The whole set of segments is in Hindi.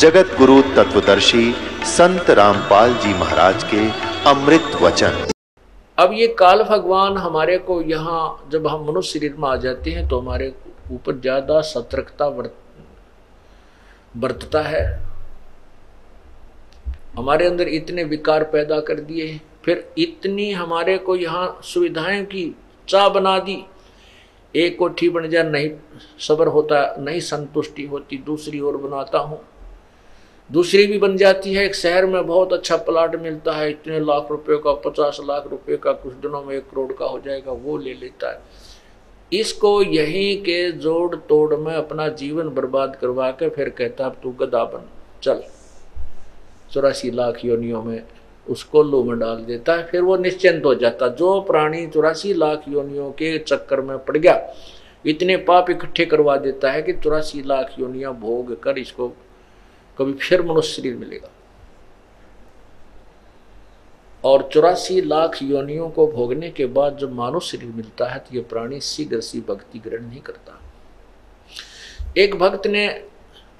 जगत गुरु तत्वदर्शी संत रामपाल जी महाराज के अमृत वचन। अब ये काल भगवान हमारे को यहाँ जब हम मनुष्य शरीर में आ जाते हैं तो हमारे ऊपर ज़्यादा सतर्कता बरत, बरतता है। हमारे अंदर इतने विकार पैदा कर दिए फिर इतनी हमारे को यहाँ सुविधाएँ की चाह बना दी। एक कोठी बन जाए नहीं सबर होता, नहीं संतुष्टि होती, दूसरी ओर बनाता हूँ। दूसरी भी बन जाती है। एक शहर में बहुत अच्छा प्लाट मिलता है। इतने लाख रुपए का, पचास लाख रुपए का, कुछ दिनों में एक करोड़ का हो जाएगा, वो ले लेता है। इसको यहीं के जोड़ तोड़ में अपना जीवन बर्बाद करवा के फिर कहता अब तू गदा बन, चल। चौरासी लाख योनियों में उसको लो में डाल देता है। फिर वो निश्चिंत हो जाता। जो प्राणी चौरासी लाख योनियों के चक्कर में पड़ गया, इतने पाप इकट्ठे करवा देता है कि चौरासी लाख योनियाँ भोग कर इसको कभी फिर मनुष्य शरीर मिलेगा। और चौरासी लाख योनियों को भोगने के बाद जब मानव शरीर मिलता है तो ये प्राणी शीघ्र सी भक्ति ग्रहण नहीं करता। एक भक्त ने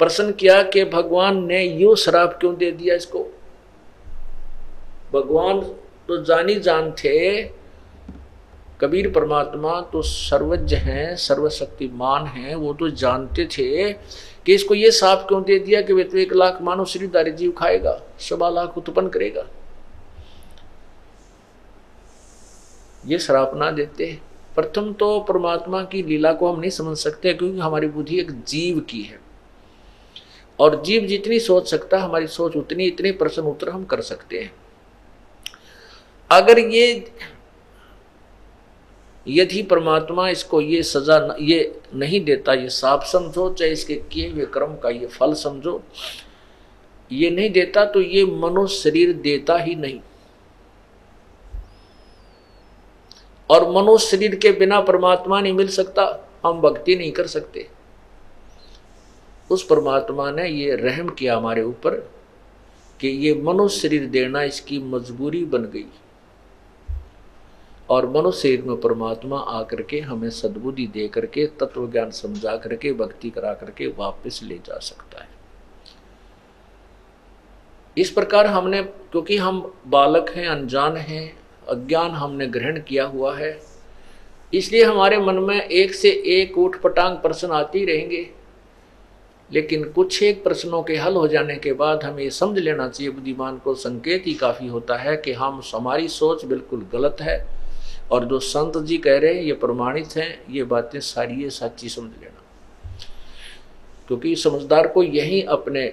प्रश्न किया कि भगवान ने यू शराब क्यों दे दिया इसको? भगवान तो जानी जान थे कबीर परमात्मा तो सर्वज्ञ हैं, सर्वशक्तिमान हैं, वो तो जानते थे कि इसको ये साफ़ क्यों दे दिया कि वे तो एक लाख मानव शरीरदारी जीव खाएगा, सवा लाख उत्पन्न करेगा। ये श्राप ना देते। प्रथम तो परमात्मा की लीला को हम नहीं समझ सकते क्योंकि हमारी बुद्धि एक जीव की है। और जीव जितनी सोच सकता हमारी सोच उतनी, इतने प्रश्न उत्तर हम कर सकते हैं। अगर ये यदि परमात्मा इसको ये सजा न, ये नहीं देता ये साफ़ समझो चाहे इसके किए हुए कर्म का ये फल समझो ये नहीं देता तो ये मनुष्य शरीर देता ही नहीं। और मनुष्य शरीर के बिना परमात्मा नहीं मिल सकता हम भक्ति नहीं कर सकते। उस परमात्मा ने ये रहम किया हमारे ऊपर कि ये मनुष्य शरीर देना इसकी मजबूरी बन गई। और मनुष्य शरीर में परमात्मा आकर के हमें सद्बुद्धि दे करके तत्व ज्ञान समझा करके भक्ति करा करके वापस ले जा सकता है। इस प्रकार हमने, क्योंकि हम बालक हैं, अनजान हैं, अज्ञान हमने ग्रहण किया हुआ है, इसलिए हमारे मन में एक से एक ऊट पटांग प्रश्न आते ही रहेंगे। लेकिन कुछ एक प्रश्नों के हल हो जाने के बाद हमें समझ लेना चाहिए, बुद्धिमान को संकेत ही काफ़ी होता है कि हम, हमारी सोच बिल्कुल गलत है। और जो संत जी कह रहे हैं, ये प्रमाणित हैं, ये बातें सारी ये सच्ची समझ लेना। क्योंकि समझदार को यही अपने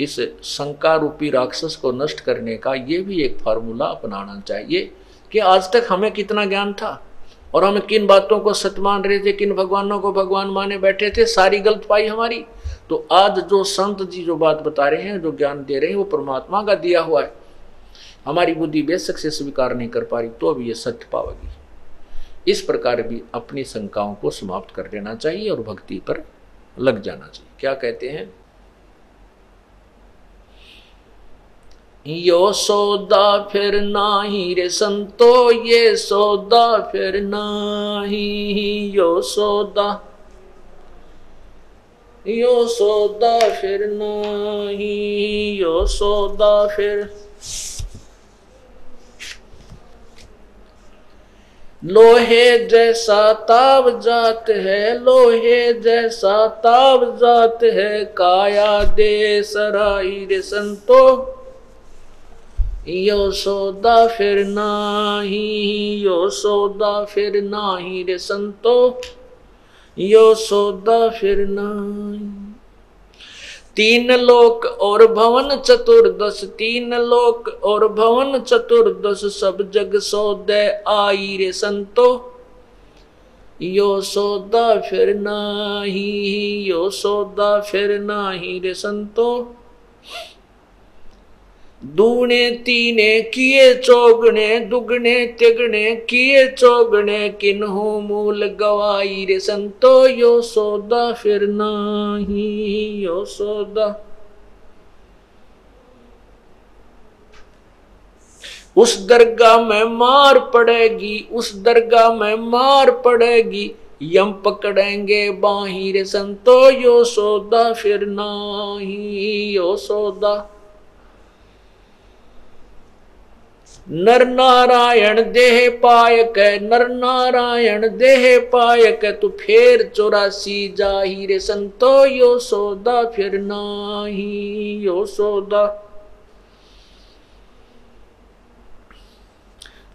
इस शंका रूपी राक्षस को नष्ट करने का ये भी एक फार्मूला अपनाना चाहिए कि आज तक हमें कितना ज्ञान था और हम किन बातों को सत्य मान रहे थे, किन भगवानों को भगवान माने बैठे थे, सारी गलत पाई हमारी। तो आज जो संत जी जो बात बता रहे हैं, जो ज्ञान दे रहे हैं, वो परमात्मा का दिया हुआ है। हमारी बुद्धि बेशक से स्वीकार नहीं कर पा रही तो भी ये सत्य पावेगी। इस प्रकार भी अपनी शंकाओं को समाप्त कर देना चाहिए और भक्ति पर लग जाना चाहिए। क्या कहते हैं? यो सौदा फिर नाही रे संतो, ये सौदा फिर नाही, यो सौदा। यो सौदा फिर नाही, यो सौदा फिर लोहे जैसा ताव जात है, लोहे जैसा ताव जात है, काया दे सराई रे संतो। यो सौदा फिर नाही, यो सौदा फिर नाही रे संतो। यो सौदा फिर नाही। तीन लोक और भवन चतुर्दश, तीन लोक और भवन चतुर्दश, सब जग सौदे आई रे संतो। यो सौदा फिर नाही, यो सौदा फिर नाही रे संतो। दूने तीने किए चौगने, दुगने तिगने, किए चौगने, किन्हों मूल गवाई रे संतो, यो सौदा फिर नाही, यो सौदा। उस दरगाह में मार पड़ेगी, उस दरगाह में मार पड़ेगी, यम पकड़ेंगे बाहिर संतो, यो सौदा फिर नाही, यो सौदा। नर नारायण देह पायक नर नारायण देह पायक, तू फेर चौरासी जाही रे संतो, यो सौदा फिर नाही, यो सौदा।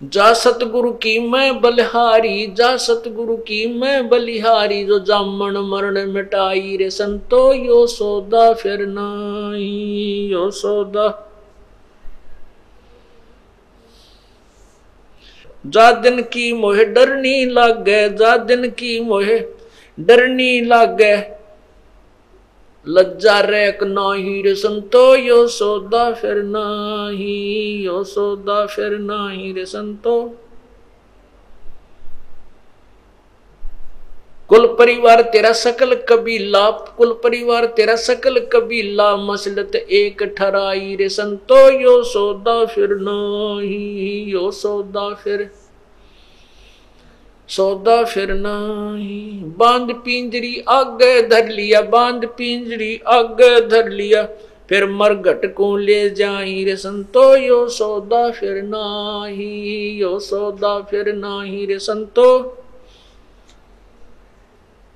जा सतगुरु की मैं बलिहारी, जा सतगुरु की मैं बलिहारी, जो जामन मरण मिटाई रे संतो, यो सौदा फिर नाही, यो सौदा। जा दिन की मोहे डरनी लागे, जा दिन की मोहे डरनी लागे। लज्जा रेक नाही रे संतो, यो सौदा फिर नाही, यो सौदा फिर नाही रे संतो। कुल परिवार तेरा सकल कबीला कुल परिवार तेरा सकल कबीला मसलत एक ठराई रे संतो, यो सौदा फिर नाही, यो सौदा फिर सौदा फिर नाही बाँध पिंजरी आगे धर लिया बाँध पिंजरी आगे धर लिया फिर मरघट को ले जाई रे संतो यो सौदा फिर नाही यो सौदा फिर नाही रे संतो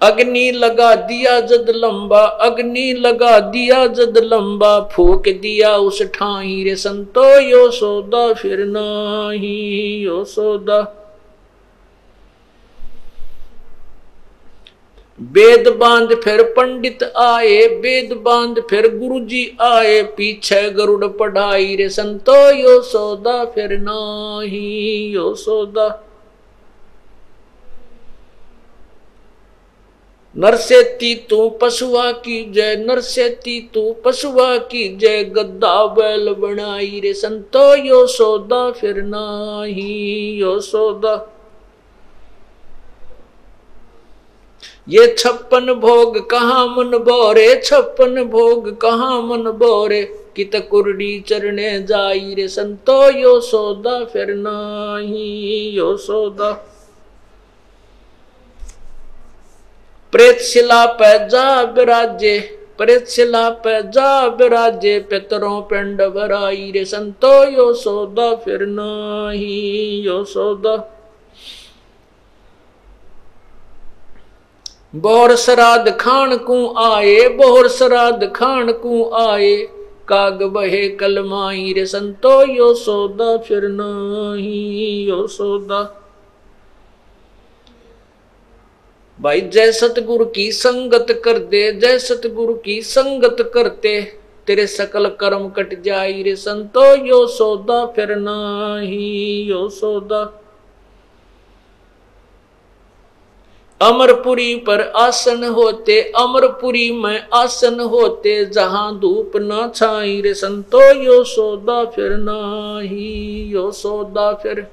अग्नि लगा दिया जद लंबा अग्नि लगा दिया जद लंबा फूक दिया उस ठाई रे संतो यो सौदा फिर नाही यो सौदा वेद बाँध फिर पंडित आए वेद बाँध फिर गुरुजी आए, पीछे गरुड़ पढ़ाई रे संतो यो सौदा फिर नाही, यो सौदा। नरसेती तू पशुआ की जय नरसेती तू पशुआ की जय, गद्दा बैल बनाई रे संतो यो सौदा फिर नाही, यो सौदा। ये छप्पन भोग कहाँ मन बोरे? छप्पन भोग कहाँ मन बोरे? कित कुरडी चरणे जाई रे संतो? यो सौदा फिर नाही, यो सौदा। प्रेत शिला पे जा विराजे प्रेत शिला पे जा विराजे पितरों पिंड भराई रे संतो? यो सौदा फिर नाही, यो सौदा। बोहर श्राद्ध खान को आए बोहर श्राद्ध खान को आए काग बहे कलमाई रे संतो यो सौदा फिर नहीं यो सौदा भाई जय सतगुरु की संगत कर दे जय सतगुरु की संगत करते तेरे सकल कर्म कट जाई रे संतो यो सौदा फिर नहीं यो सौदा अमरपुरी पर आसन होते, अमरपुरी में आसन होते, जहाँ धूप न छाई रे संतो, यो सौदा फिर नाही, यो सौदा फिर।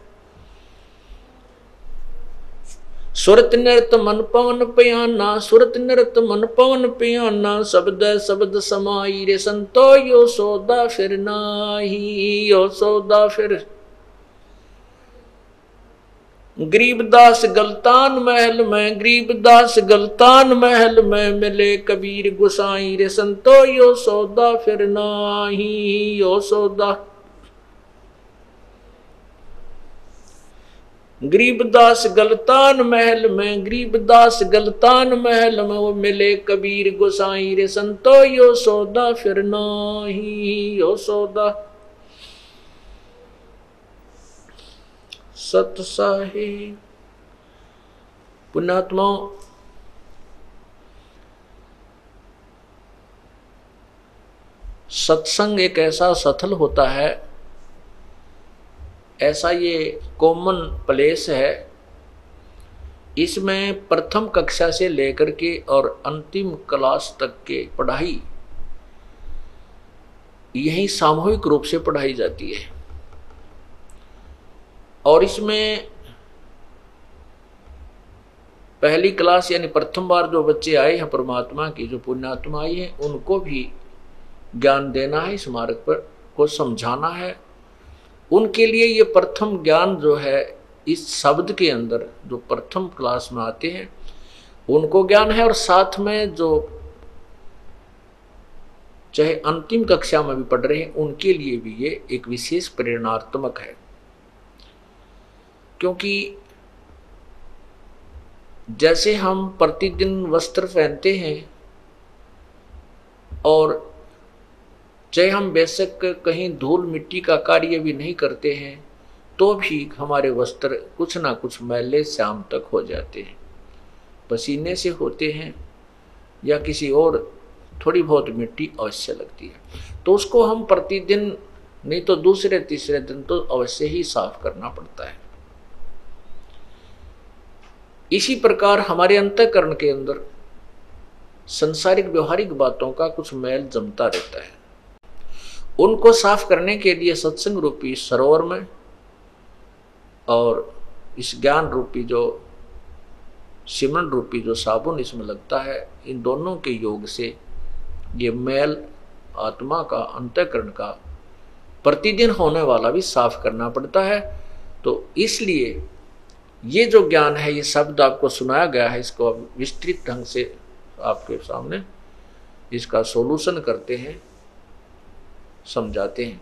सुरत नृत मन पवन पियाना, सुरत नृत मन पवन पियाना, शब्द शब्द समाई रे संतो, यो सौदा फिर नाही, यो सौदा फिर। गरीबदास गलतान महल में गरीबदास गलतान महल में मिले कबीर गुसाई रे संतो यो सौदा फिर नाही यो सौदा गरीबदास गलतान महल में गरीबदास गलतान महल में वो मिले कबीर गुसाई रे संतो यो सौदा फिर नाही यो सौदा सत साहिब पुण्यात्मा सत्संग एक ऐसा सथल होता है, ऐसा ये कॉमन प्लेस है। इसमें प्रथम कक्षा से लेकर के और अंतिम क्लास तक के पढ़ाई यही सामूहिक रूप से पढ़ाई जाती है। और इसमें पहली क्लास यानी प्रथम बार जो बच्चे आए हैं परमात्मा की, जो पुण्यात्मा आई है, उनको भी ज्ञान देना है, इस मार्ग पर को समझाना है। उनके लिए ये प्रथम ज्ञान जो है, इस शब्द के अंदर जो प्रथम क्लास में आते हैं, उनको ज्ञान है। और साथ में जो चाहे अंतिम कक्षा में भी पढ़ रहे हैं, उनके लिए भी ये एक विशेष प्रेरणात्मक है। क्योंकि जैसे हम प्रतिदिन वस्त्र पहनते हैं और चाहे हम बेशक कहीं धूल मिट्टी का कार्य भी नहीं करते हैं तो भी हमारे वस्त्र कुछ ना कुछ मैले शाम तक हो जाते हैं। पसीने से होते हैं या किसी और थोड़ी बहुत मिट्टी अवश्य लगती है। तो उसको हम प्रतिदिन, नहीं तो दूसरे तीसरे दिन तो अवश्य ही साफ़ करना पड़ता है। इसी प्रकार हमारे अंतकरण के अंदर संसारिक व्यवहारिक बातों का कुछ मैल जमता रहता है। उनको साफ़ करने के लिए सत्संग रूपी सरोवर में और इस ज्ञान रूपी जो सिमरन रूपी जो साबुन इसमें लगता है, इन दोनों के योग से ये मैल आत्मा का अंतकरण का प्रतिदिन होने वाला भी साफ़ करना पड़ता है। तो इसलिए ये जो ज्ञान है, ये शब्द आपको सुनाया गया है, इसको अब विस्तृत ढंग से आपके सामने इसका सॉल्यूशन करते हैं, समझाते हैं।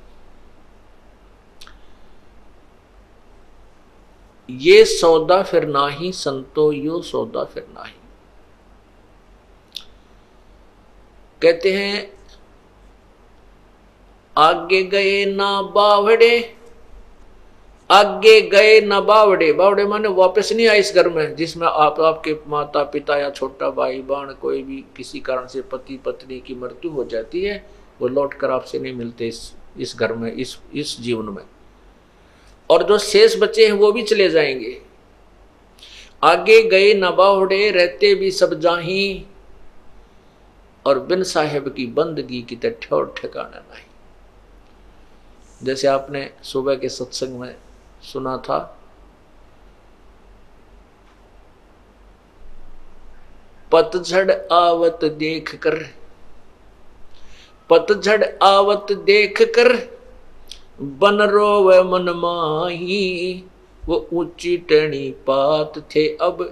ये सौदा फिर ना ही संतो यो सौदा फिर ना ही कहते हैं, आगे गए ना बावड़े आगे गए न बावड़े। बावड़े माने वापस नहीं आए इस घर में, जिसमें आप, आपके माता पिता या छोटा भाई बहन कोई भी किसी कारण से पति, पत्नी की मृत्यु हो जाती है, वो लौट कर आपसे नहीं मिलते इस इस घर में, इस इस जीवन में। और जो शेष बच्चे हैं वो भी चले जाएँगे। आगे गए न बावड़े, रहते भी सब जाही, और बिन साहेब की बंदगी की तो ठोर ठिकाना नहीं। जैसे आपने सुबह के सत्संग में सुना था। पतझड़ आवत देख कर पतझड़ आवत देख कर बन रो व मन माही, वो ऊँची टणी पात थे, अब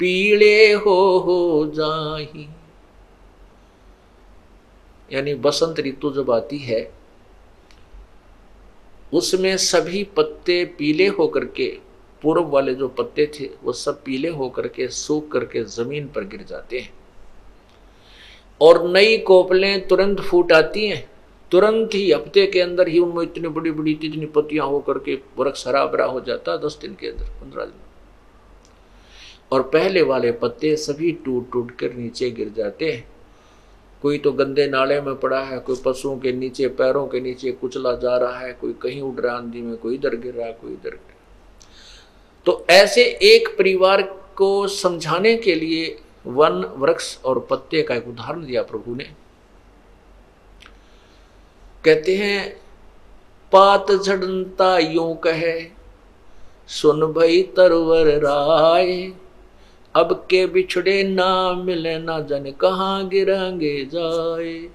पीले हो हो जाही। यानी बसंत ऋतु जब आती है उसमें सभी पत्ते पीले होकर के, पूर्व वाले जो पत्ते थे, वो सब पीले होकर के सूख करके ज़मीन पर गिर जाते हैं। और नई कोपलें तुरंत फूट आती हैं। तुरंत ही हफ़्ते के अंदर ही उनमें इतनी बड़ी बड़ी इतनी पत्तियाँ होकर के वृक्ष हरा भरा हो जाता दस दिन के अंदर, पंद्रह दिन। और पहले वाले पत्ते सभी टूट टूट कर नीचे गिर जाते हैं। कोई तो गंदे नाले में पड़ा है, कोई पशुओं के नीचे, पैरों के नीचे कुचला जा रहा है, कोई कहीं उड़ रहा आंधी में, कोई इधर गिर रहा है, कोई इधर गिर तो ऐसे एक परिवार को समझाने के लिए वन वृक्ष और पत्ते का एक उदाहरण दिया प्रभु ने। कहते हैं, पात झड़नता यूँ कहे, सुन भई तरवर राय अब के बिछड़े ना मिले ना जन, कहा गिरांगे जाए?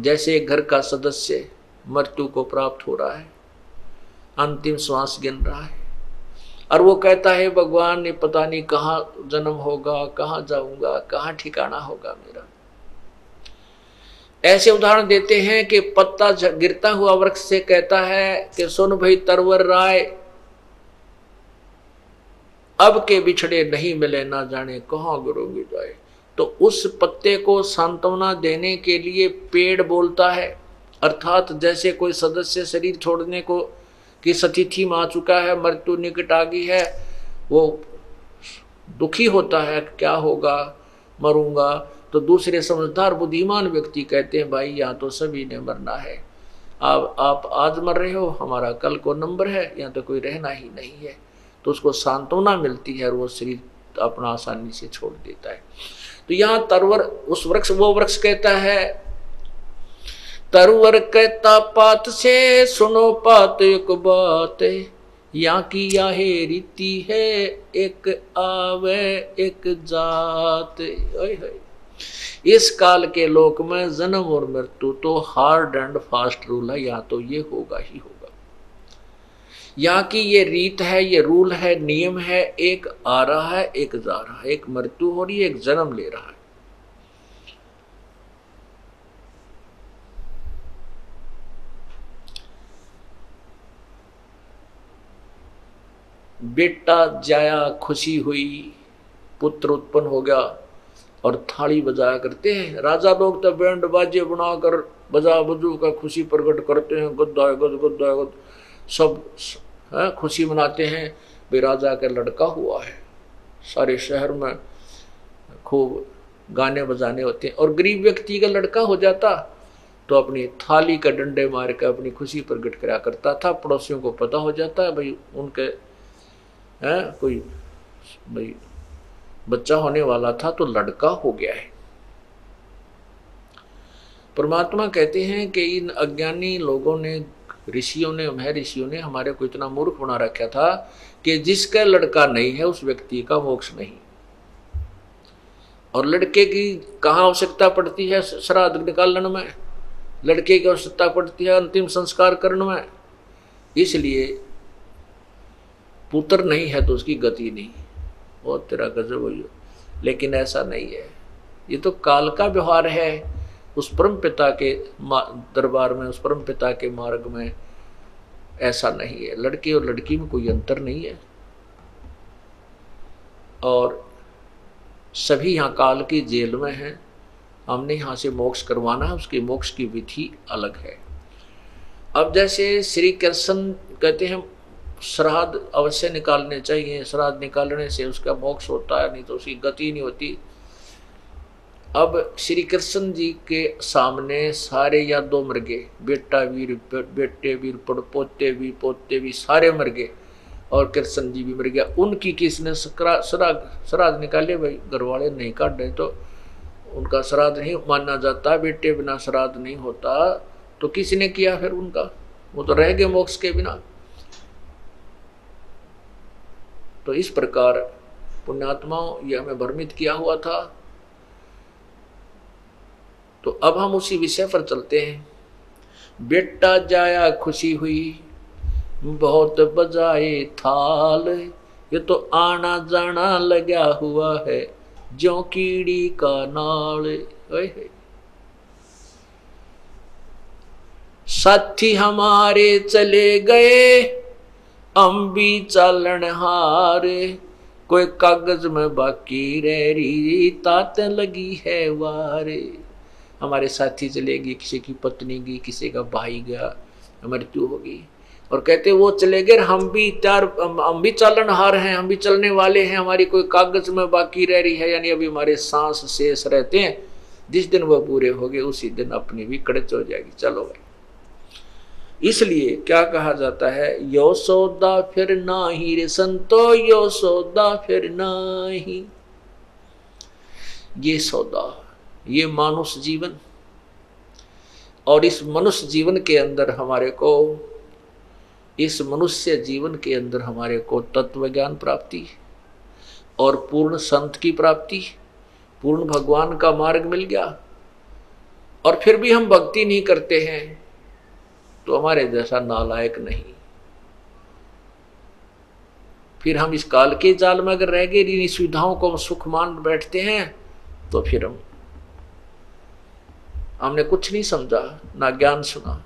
जैसे घर का सदस्य मृत्यु को प्राप्त हो रहा है, अंतिम श्वास गिन रहा है, और वो कहता है, भगवान ने पता नहीं कहाँ जन्म होगा, कहाँ जाऊँगा, कहाँ ठिकाना होगा मेरा? ऐसे उदाहरण देते हैं कि पत्ता गिरता हुआ वृक्ष से कहता है कि, सुन भाई तरवर राय अब के बिछड़े नहीं मिले, ना जाने कहाँ गिरोगे जाए। तो उस पत्ते को सांत्वना देने के लिए पेड़ बोलता है। अर्थात जैसे कोई सदस्य शरीर छोड़ने को, कि सतिथि में आ चुका है, मृत्यु निकट आ गई है, वो दुखी होता है, क्या होगा, मरूँगा। तो दूसरे समझदार, बुद्धिमान व्यक्ति कहते हैं, भाई यहाँ तो सभी ने मरना है। आप आप आज मर रहे हो, हमारा कल को नंबर है यहाँ तो कोई रहना ही नहीं है। तो उसको सांत्वना मिलती है और वो शरीर अपना आसानी से छोड़ देता है। तो यहाँ तरवर, उस वृक्ष, वो वृक्ष कहता है, तरवर कहता पात से सुनो पात एक बात या की याहे रीति है, एक आवे, एक जात। इस काल के लोक में जन्म और मृत्यु तो हार्ड एंड फास्ट रूल है, या तो ये होगा ही होगा। यहाँ की ये रीत है, ये रूल है, नियम है, एक आ रहा है, एक जा रहा है, एक मृत्यु हो रही है, एक जन्म ले रहा है। बेटा जाया खुशी हुई, पुत्र उत्पन्न हो गया और थाली बजाया करते हैं। राजा लोग तो बैंड बाजे बनाकर बजा बजू का खुशी प्रकट करते हैं गुद्दा गुद गुद्दा गुद। सब है, खुशी मनाते हैं भाई राजा का लड़का हुआ है। सारे शहर में खूब गाने बजाने होते हैं। और गरीब व्यक्ति का लड़का हो जाता तो अपनी थाली का डंडे मार कर अपनी खुशी प्रकट करा करता था। पड़ोसियों को पता हो जाता है, भाई, उनके, है, कोई भाई, बच्चा होने वाला था तो लड़का हो गया है। परमात्मा कहते हैं कि इन अज्ञानी लोगों ने ऋषियों ने मह ऋषियों ने हमारे को इतना मूर्ख बना रखा था कि जिसका लड़का नहीं है, उस व्यक्ति का मोक्ष नहीं। और लड़के की कहाँ आवश्यकता पड़ती है श्राद्ध निकालन में? लड़के की आवश्यकता पड़ती है अंतिम संस्कार करने में। इसलिए पुत्र नहीं है तो उसकी गति नहीं। बहुत तेरा गजब हुई लेकिन ऐसा नहीं है। ये तो काल का व्यवहार है। उस परम पिता के दरबार में, उस परम पिता के मार्ग में ऐसा नहीं है। लड़के और लड़की में कोई अंतर नहीं है। और सभी यहाँ काल की जेल में हैं। हमने यहाँ से मोक्ष करवाना है। उसके मोक्ष की विधि अलग है। अब जैसे श्री कृष्ण कहते हैं, श्राद्ध अवश्य निकालने चाहिए। श्राद्ध निकालने से उसका मोक्ष होता है, नहीं तो उसकी गति नहीं होती। अब श्री कृष्ण जी के सामने सारे यादों मर गए। बेटा वीर, बेटे वीर पड़ पोते भी पोते भी, सारे मर गए और कृष्ण जी भी मर गया। उनकी किसने श्राद्ध श्राद्ध निकाले? भाई, घर वाले नहीं काटे तो उनका श्राद्ध नहीं माना जाता, बेटे बिना श्राद्ध नहीं होता। तो किसने किया फिर उनका? वो तो रह गए मोक्ष के बिना। तो इस प्रकार पुण्यात्माओं ये हमें भ्रमित किया हुआ था। तो अब हम उसी विषय पर चलते हैं। बेटा जाया खुशी हुई, बहुत बजाए थाल। ये तो आना जाना लगा हुआ है जो कीड़ी का नाल। साथी हमारे चले गए अम्बी चालन हार। कोई कागज़ में बाकी रह रही तात लगी है वारे। हमारे साथी चले गए किसी की पत्नी गई किसी का भाई गया मृत्यु होगी। और कहते वो चले गए हम भी चार हम भी चालन हार हैं, हम भी चलने वाले हैं, हमारी कोई कागज़ में बाकी रह रही है, यानी अभी हमारे सांस शेष रहते हैं, जिस दिन वह पूरे हो गए उसी दिन अपनी भी कड़च हो जाएगी। चलो भाई। इसलिए क्या कहा जाता है? यो सौदा फिर ना ही रे संतो, यो सौदा फिर ना ही ये सौदा ये मानुष जीवन। और इस मनुष्य जीवन के अंदर हमारे को, इस मनुष्य जीवन के अंदर हमारे को तत्व ज्ञान प्राप्ति और पूर्ण संत की प्राप्ति, पूर्ण भगवान का मार्ग मिल गया। और फिर भी हम भक्ति नहीं करते हैं तो हमारे जैसा नालायक नहीं। फिर हम इस काल के जाल में अगर रह गए इन सुविधाओं को हम सुख मान बैठते हैं तो फिर हम हमने कुछ नहीं समझा, ना ज्ञान सुना।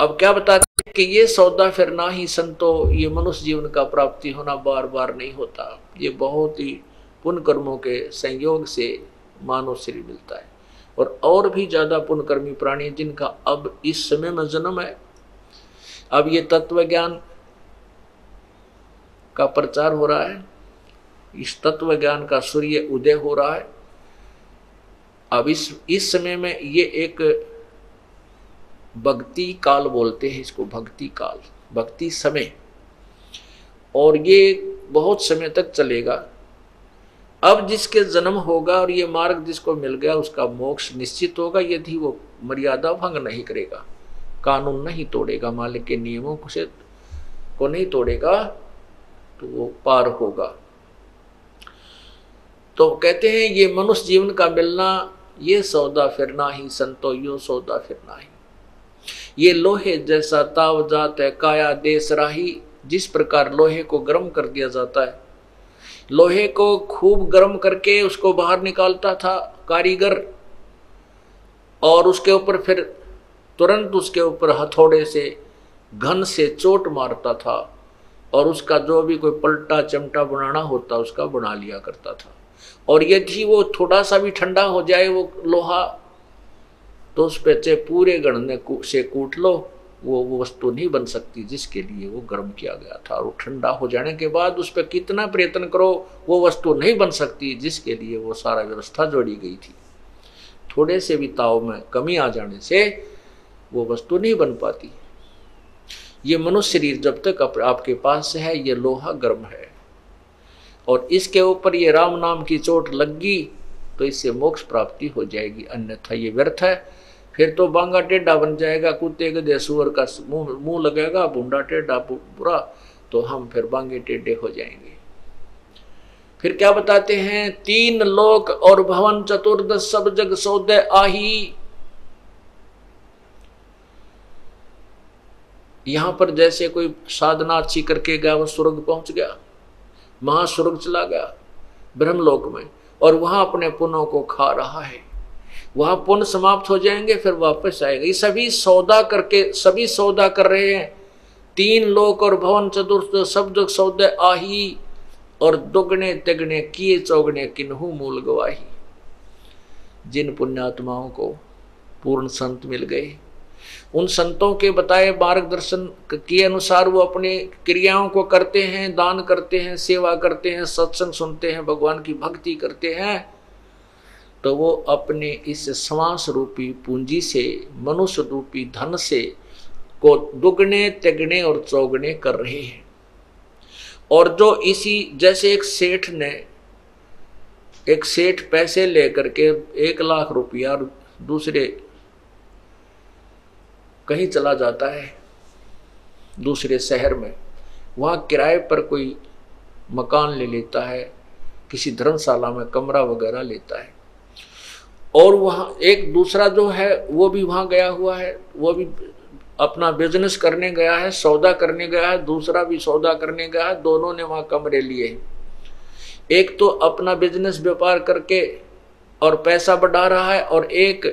अब क्या बताते कि ये सौदा फिर ना ही संतो, ये मनुष्य जीवन का प्राप्ति होना बार बार नहीं होता। ये बहुत ही पुण्य कर्मों के संयोग से मानव शरीर मिलता है। और और भी ज़्यादा पुण्यकर्मी प्राणी जिनका अब इस समय में जन्म है। अब ये तत्व ज्ञान का प्रचार हो रहा है। इस तत्व ज्ञान का सूर्य उदय हो रहा है। अब इस इस समय में ये एक भक्ति काल बोलते हैं इसको, भक्ति काल, भक्ति समय। और ये बहुत समय तक चलेगा। अब जिसके जन्म होगा और ये मार्ग जिसको मिल गया, उसका मोक्ष निश्चित होगा, यदि वो मर्यादा भंग नहीं करेगा, कानून नहीं तोड़ेगा, मालिक के नियमों से, को नहीं तोड़ेगा तो वो पार होगा। तो कहते हैं ये मनुष्य जीवन का मिलना ये सौदा फिरना ही संतो यो सौदा फिरना ही ये लोहे जैसा ताव जात है, काया देश राही, जिस प्रकार लोहे को गर्म कर दिया जाता है। लोहे को खूब गर्म करके उसको बाहर निकालता था कारीगर, और उसके ऊपर फिर तुरंत उसके ऊपर हथौड़े से, घन से चोट मारता था, और उसका जो भी कोई पलटा चमटा बनाना होता, उसका बना लिया करता था। और यदि वो थोड़ा सा भी ठंडा हो जाए वो लोहा तो उस पे पूरे गणने से कूट लो, वो वो वस्तु नहीं बन सकती जिसके लिए वो गर्म किया गया था। और ठंडा हो जाने के बाद उस पर कितना प्रयत्न करो, वो वस्तु नहीं बन सकती जिसके लिए वो सारा व्यवस्था जोड़ी गई थी। थोड़े से भी ताव में कमी आ जाने से वो वस्तु नहीं बन पाती। ये मनुष्य शरीर जब तक आपके पास है, ये लोहा गर्म है। और इसके ऊपर ये राम नाम की चोट लग तो इससे मोक्ष प्राप्ति हो जाएगी, अन्यथा ये व्यर्थ है। फिर तो बांगा टेढ़ा बन जाएगा, कुत्ते गधे सुअर का मुँह मुँह लगेगा बूंडा टेढ़ा बुरा तो हम फिर बांगे टेढ़े हो जाएँगे। फिर क्या बताते हैं? तीन लोक और भवन चतुर्दश सब जग सौदय आही। यहाँ पर जैसे कोई साधना अच्छी करके गया वो स्वर्ग पहुँच गया महास्वर्ग चला गया, ब्रह्मलोक में, और वहाँ अपने पुनों को खा रहा है। वहाँ पुण्य समाप्त हो जाएँगे, फिर वापस आएगा। ये सभी सौदा करके, सभी सौदा कर रहे हैं। तीन लोक और भवन चतुर्थ शब्द सौदे आही, और दुगने तिगने किए चौगने किन्हू मूल गवाही। जिन पुण्यात्माओं को पूर्ण संत मिल गए उन संतों के बताए मार्गदर्शन के अनुसार वो अपने क्रियाओं को करते हैं, दान करते हैं, सेवा करते हैं, सत्संग सुनते हैं, भगवान की भक्ति करते हैं। तो वो अपने इस श्वास रूपी पूंजी से, मनुष्य रूपी धन से, को दुगने, तिगने और चौगने कर रहे हैं। और जो इसी जैसे एक सेठ ने, एक सेठ पैसे लेकर के एक लाख रुपया दूसरे कहीं चला जाता है दूसरे शहर में, वहाँ किराए पर कोई मकान ले लेता है, किसी धर्मशाला में कमरा वगैरह लेता है। और वहाँ एक दूसरा जो है, वो भी वहाँ गया हुआ है, वो भी अपना बिज़नेस करने गया है, सौदा करने गया है, दूसरा भी सौदा करने गया है, दोनों ने वहाँ कमरे लिए हैं। एक तो अपना बिज़नेस व्यापार करके और पैसा बढ़ा रहा है और एक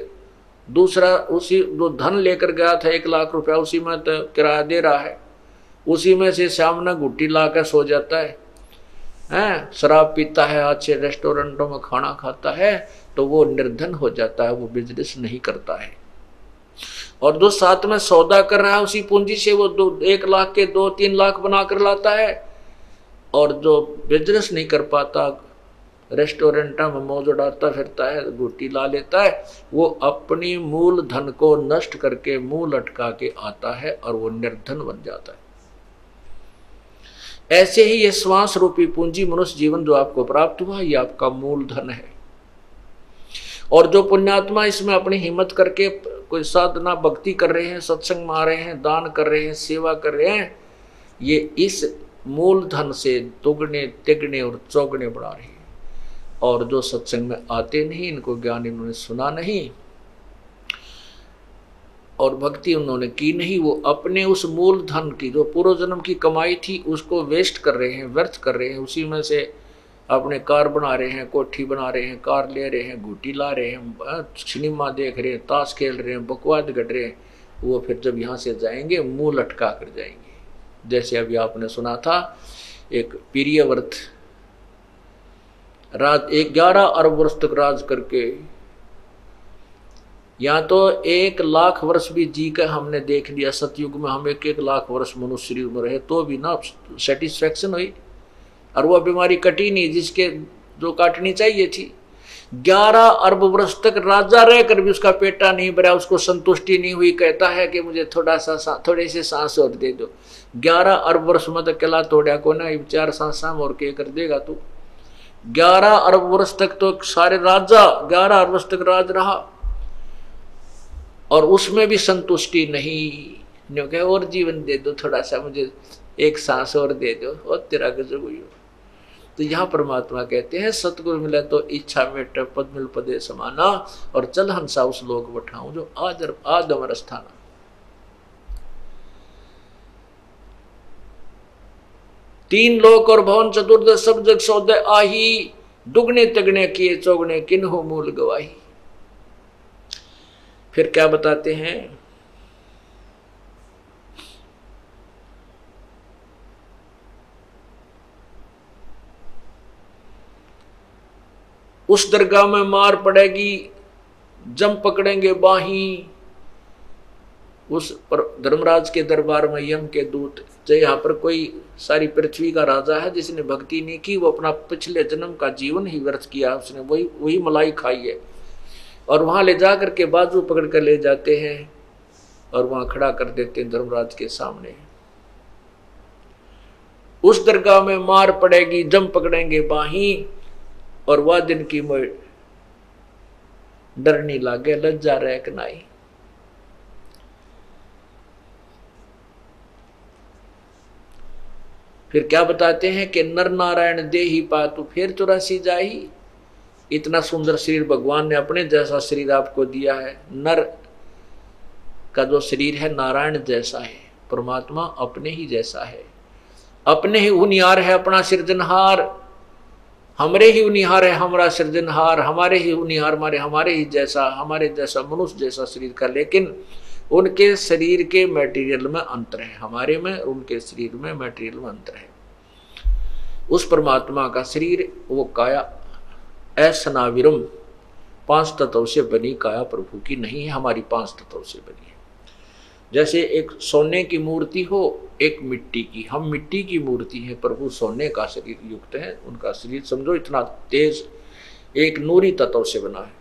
दूसरा उसी जो धन लेकर गया था एक लाख रुपया उसी में तो किराया दे रहा है। उसी में से सामने गुट्टी ला कर सो जाता है। हैं? शराब पीता है अच्छे रेस्टोरेंटों में खाना खाता है तो वो निर्धन हो जाता है, वो बिज़नेस नहीं करता है। और जो साथ में सौदा कर रहा है, उसी पूंजी से वो दो एक लाख के दो तीन लाख बना कर लाता है। और जो बिज़नेस नहीं कर पाता रेस्टोरेंट में मौज उड़ाता फिरता है गुटी ला लेता है, वो अपनी मूल धन को नष्ट करके मुँह लटका के आता है और वो निर्धन बन जाता है। ऐसे ही ये श्वास रूपी पूंजी मनुष्य जीवन जो आपको प्राप्त हुआ, ये आपका मूल धन है। और जो पुण्यात्मा इसमें अपनी हिम्मत करके कोई साधना, भक्ति कर रहे हैं, सत्संग में आ रहे हैं, दान कर रहे हैं, सेवा कर रहे हैं, ये इस मूल धन से दुगने, तिगने और चौगने बढ़ा रहे हैं। और जो सत्संग में आते नहीं, इनको ज्ञान इन्होंने सुना नहीं, और भक्ति उन्होंने की नहीं, वो अपने उस मूल धन की, जो पूर्व जन्म की कमाई थी, उसको वेस्ट कर रहे हैं, व्यर्थ कर रहे हैं, उसी में से अपने कार बना रहे हैं, कोठी बना रहे हैं, कार ले रहे हैं गुटी ला रहे हैं सिनेमा देख रहे हैं, ताश खेल रहे हैं, बकवाद गढ़ रहे हैं, वो फिर जब यहाँ से जाएँगे, मुँह लटका कर जाएँगे। जैसे अभी आपने सुना था, एक प्रियव्रत राज एक ग्यारह अरब वर्ष तक राज करके, या तो एक लाख वर्ष भी जी कर हमने देख लिया, सतयुग में हम एक एक लाख वर्ष मनुष्य शरीर में रहे तो भी ना सेटिस्फेक्शन हुई। और वह बीमारी कटी नहीं, जिसके जो काटनी चाहिए थी। ग्यारह अरब वर्ष तक राजा रहकर भी उसका पेटा नहीं भरा, उसको संतुष्टि नहीं हुई, कहता है कि मुझे थोड़ा सा थोड़े से सांस और दे दो। ग्यारह अरब वर्ष में तो किला तोड़ा को ना, चार सांस और के कर देगा तू? ग्यारह अरब वर्ष तक तो सारे राजा, ग्यारह अरब वर्ष तक राज रहा। और उसमें भी संतुष्टि नहीं। न्यू कहे, और जीवन दे दो थोड़ा सा, मुझे एक सांस और दे दो, और तेरा हुई तो यहाँ परमात्मा कहते हैं, सतगुरु मिले तो इच्छा में पद मिल पदे समाना, और चल हंसा उस लोग बैठाऊ जो आदर आदमर स्थाना तीन लोक और भवन चतुर्दश सब जग सौदय आही, दुगने, तगने, किए, चौगने किन हो मूल, गवाही। फिर क्या बताते हैं? उस दरगाह में मार पड़ेगी, जम पकड़ेंगे बाही उस धर्मराज के दरबार में यम के दूत, जो यहाँ पर कोई सारी पृथ्वी का राजा है, जिसने भक्ति नहीं की, वो अपना पिछले जन्म का जीवन ही व्यर्थ किया। उसने वही वही मलाई खाई है। और वहाँ ले जा करके बाजू पकड़ कर ले जाते हैं और वहाँ खड़ा कर देते हैं धर्मराज के सामने। उस दरगाह में मार पड़ेगी, जम पकड़ेंगे बाही और वह दिन की डरनी लागे, लज्जा रह कनाई फिर क्या बताते हैं कि नर नारायण दे ही पातु फिर चौरासी जाही। इतना सुंदर शरीर भगवान ने अपने जैसा शरीर आपको दिया है। नर का जो शरीर है, नारायण जैसा है, परमात्मा अपने ही जैसा है। अपने ही उनिहार है अपना सृजनहार। हमरे ही उनिहार है हमारा सृजनहार। हमारे ही उनिहार हमारे हमारे ही जैसा, हमारे जैसा मनुष्य जैसा शरीर का। लेकिन उनके शरीर के मटेरियल में अंतर है। हमारे में, उनके शरीर में मटेरियल में अंतर है। उस परमात्मा का शरीर, वो काया, ऐसनाविरम, पाँच तत्व से बनी काया प्रभु की नहीं है, हमारी पाँच तत्व से बनी है। जैसे एक सोने की मूर्ति हो, एक मिट्टी की। हम मिट्टी की मूर्ति है, प्रभु सोने का शरीर युक्त है, उनका शरीर समझो इतना तेज, एक नूरी तत्व से बना है।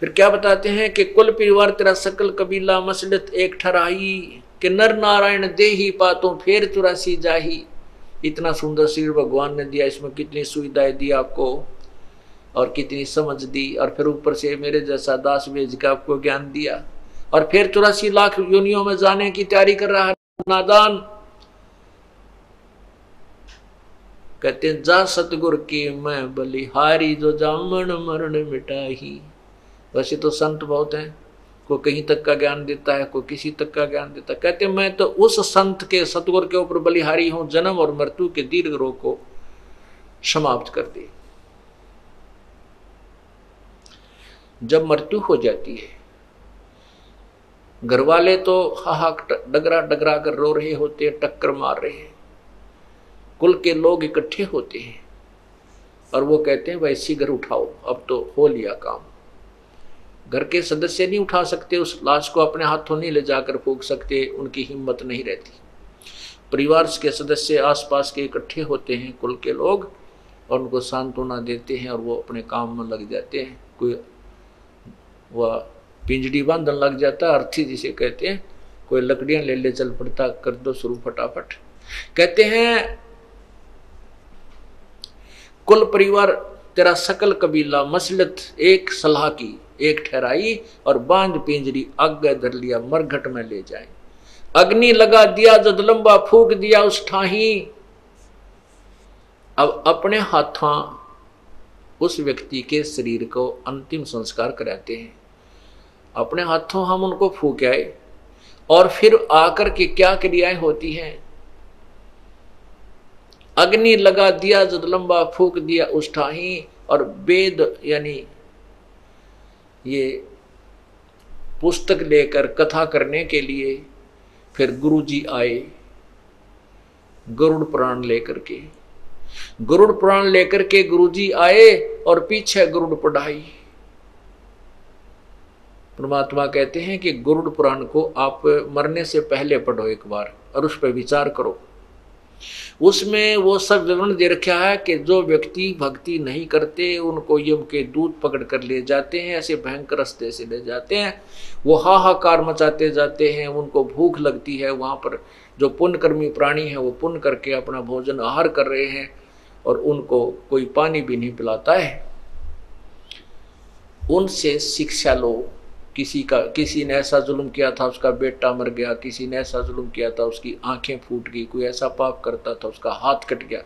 फिर क्या बताते हैं कि कुल परिवार तेरा सकल कबीला मसलत एक ठराही कि नर नारायण दे ही पातों फेर चुरासी जाही। इतना सुंदर शरीर भगवान ने दिया, इसमें कितनी सुविधाएँ दी आपको, और कितनी समझ दी, और फिर ऊपर से मेरे जैसा दास भेज के आपको ज्ञान दिया, और फिर चौरासी लाख यूनियों में जाने की तैयारी कर रहा है नादान। कहते जा सतगुर की मैं बलिहारी, जो जामन मरण मिटाही। वैसे तो संत बहुत हैं। कोई कहीं तक का ज्ञान देता है, कोई किसी तक का ज्ञान देता है। कहते मैं तो उस संत के, सतगुर के ऊपर बलिहारी हूँ, जन्म और मृत्यु के दीर्घ रोग को समाप्त कर दे जब मृत्यु हो जाती है घर वाले तो हाहाक डगरा डगरा कर रो रहे होते हैं, टक्कर मार रहे हैं। कुल के लोग इकट्ठे होते हैं और वो कहते हैं, वैसी घर उठाओ, अब तो हो लिया काम। घर के सदस्य नहीं उठा सकते, उस लाश को अपने हाथों नहीं ले जाकर फूक सकते, उनकी हिम्मत नहीं रहती। परिवार के सदस्य आसपास के इकट्ठे होते हैं, कुल के लोग, और उनको सांत्वना देते हैं और वो अपने काम में लग जाते हैं। कोई वह पिंजड़ी बांधन लग जाता, अर्थी जिसे कहते हैं, कोई लकड़ियाँ ले ले, चल पड़ता, कर दो शुरू फटाफट। कहते हैं, कुल परिवार तेरा सकल कबीला, मसलत एक सलाह की। एक ठहराई और बाँध पिंजरी आगे धर लिया मरघट में ले जाए। अग्नि लगा दिया, जद लंबा फूक दिया उस ठाही। अब अपने हाथों उस व्यक्ति के शरीर को अंतिम संस्कार कराते हैं। अपने हाथों हम उनको फूक आए, और फिर आकर के क्या क्रियाएँ होती हैं? अग्नि लगा दिया, जद लंबा फूक दिया उस ठाही, और वेद यानी ये पुस्तक लेकर कथा करने के लिए फिर गुरु जी आए, गरुड़ पुराण लेकर के। गरुड़ पुराण लेकर के गुरु जी आए और पीछे गरुड़ पढ़ाई। परमात्मा कहते हैं कि गुरुड़ पुराण को आप मरने से पहले पढ़ो एक बार और उस पर विचार करो। उसमें वो सब विवरण दे रखा है कि जो व्यक्ति भक्ति नहीं करते, उनको यम के दूध पकड़ कर ले जाते हैं, ऐसे भयंकर रस्ते से ले जाते हैं। वो हाहाकार मचाते जाते हैं, उनको भूख लगती है, वहाँ पर जो पुण्यकर्मी प्राणी हैं, वो पुण्य करके अपना भोजन आहार कर रहे हैं और उनको कोई पानी भी नहीं पिलाता है। उनसे शिक्षा लो किसी का, किसी ने ऐसा जुल्म किया था, उसका बेटा मर गया, किसी ने ऐसा जुल्म किया था, उसकी आँखें फूट गई, कोई ऐसा पाप करता था, उसका हाथ कट गया।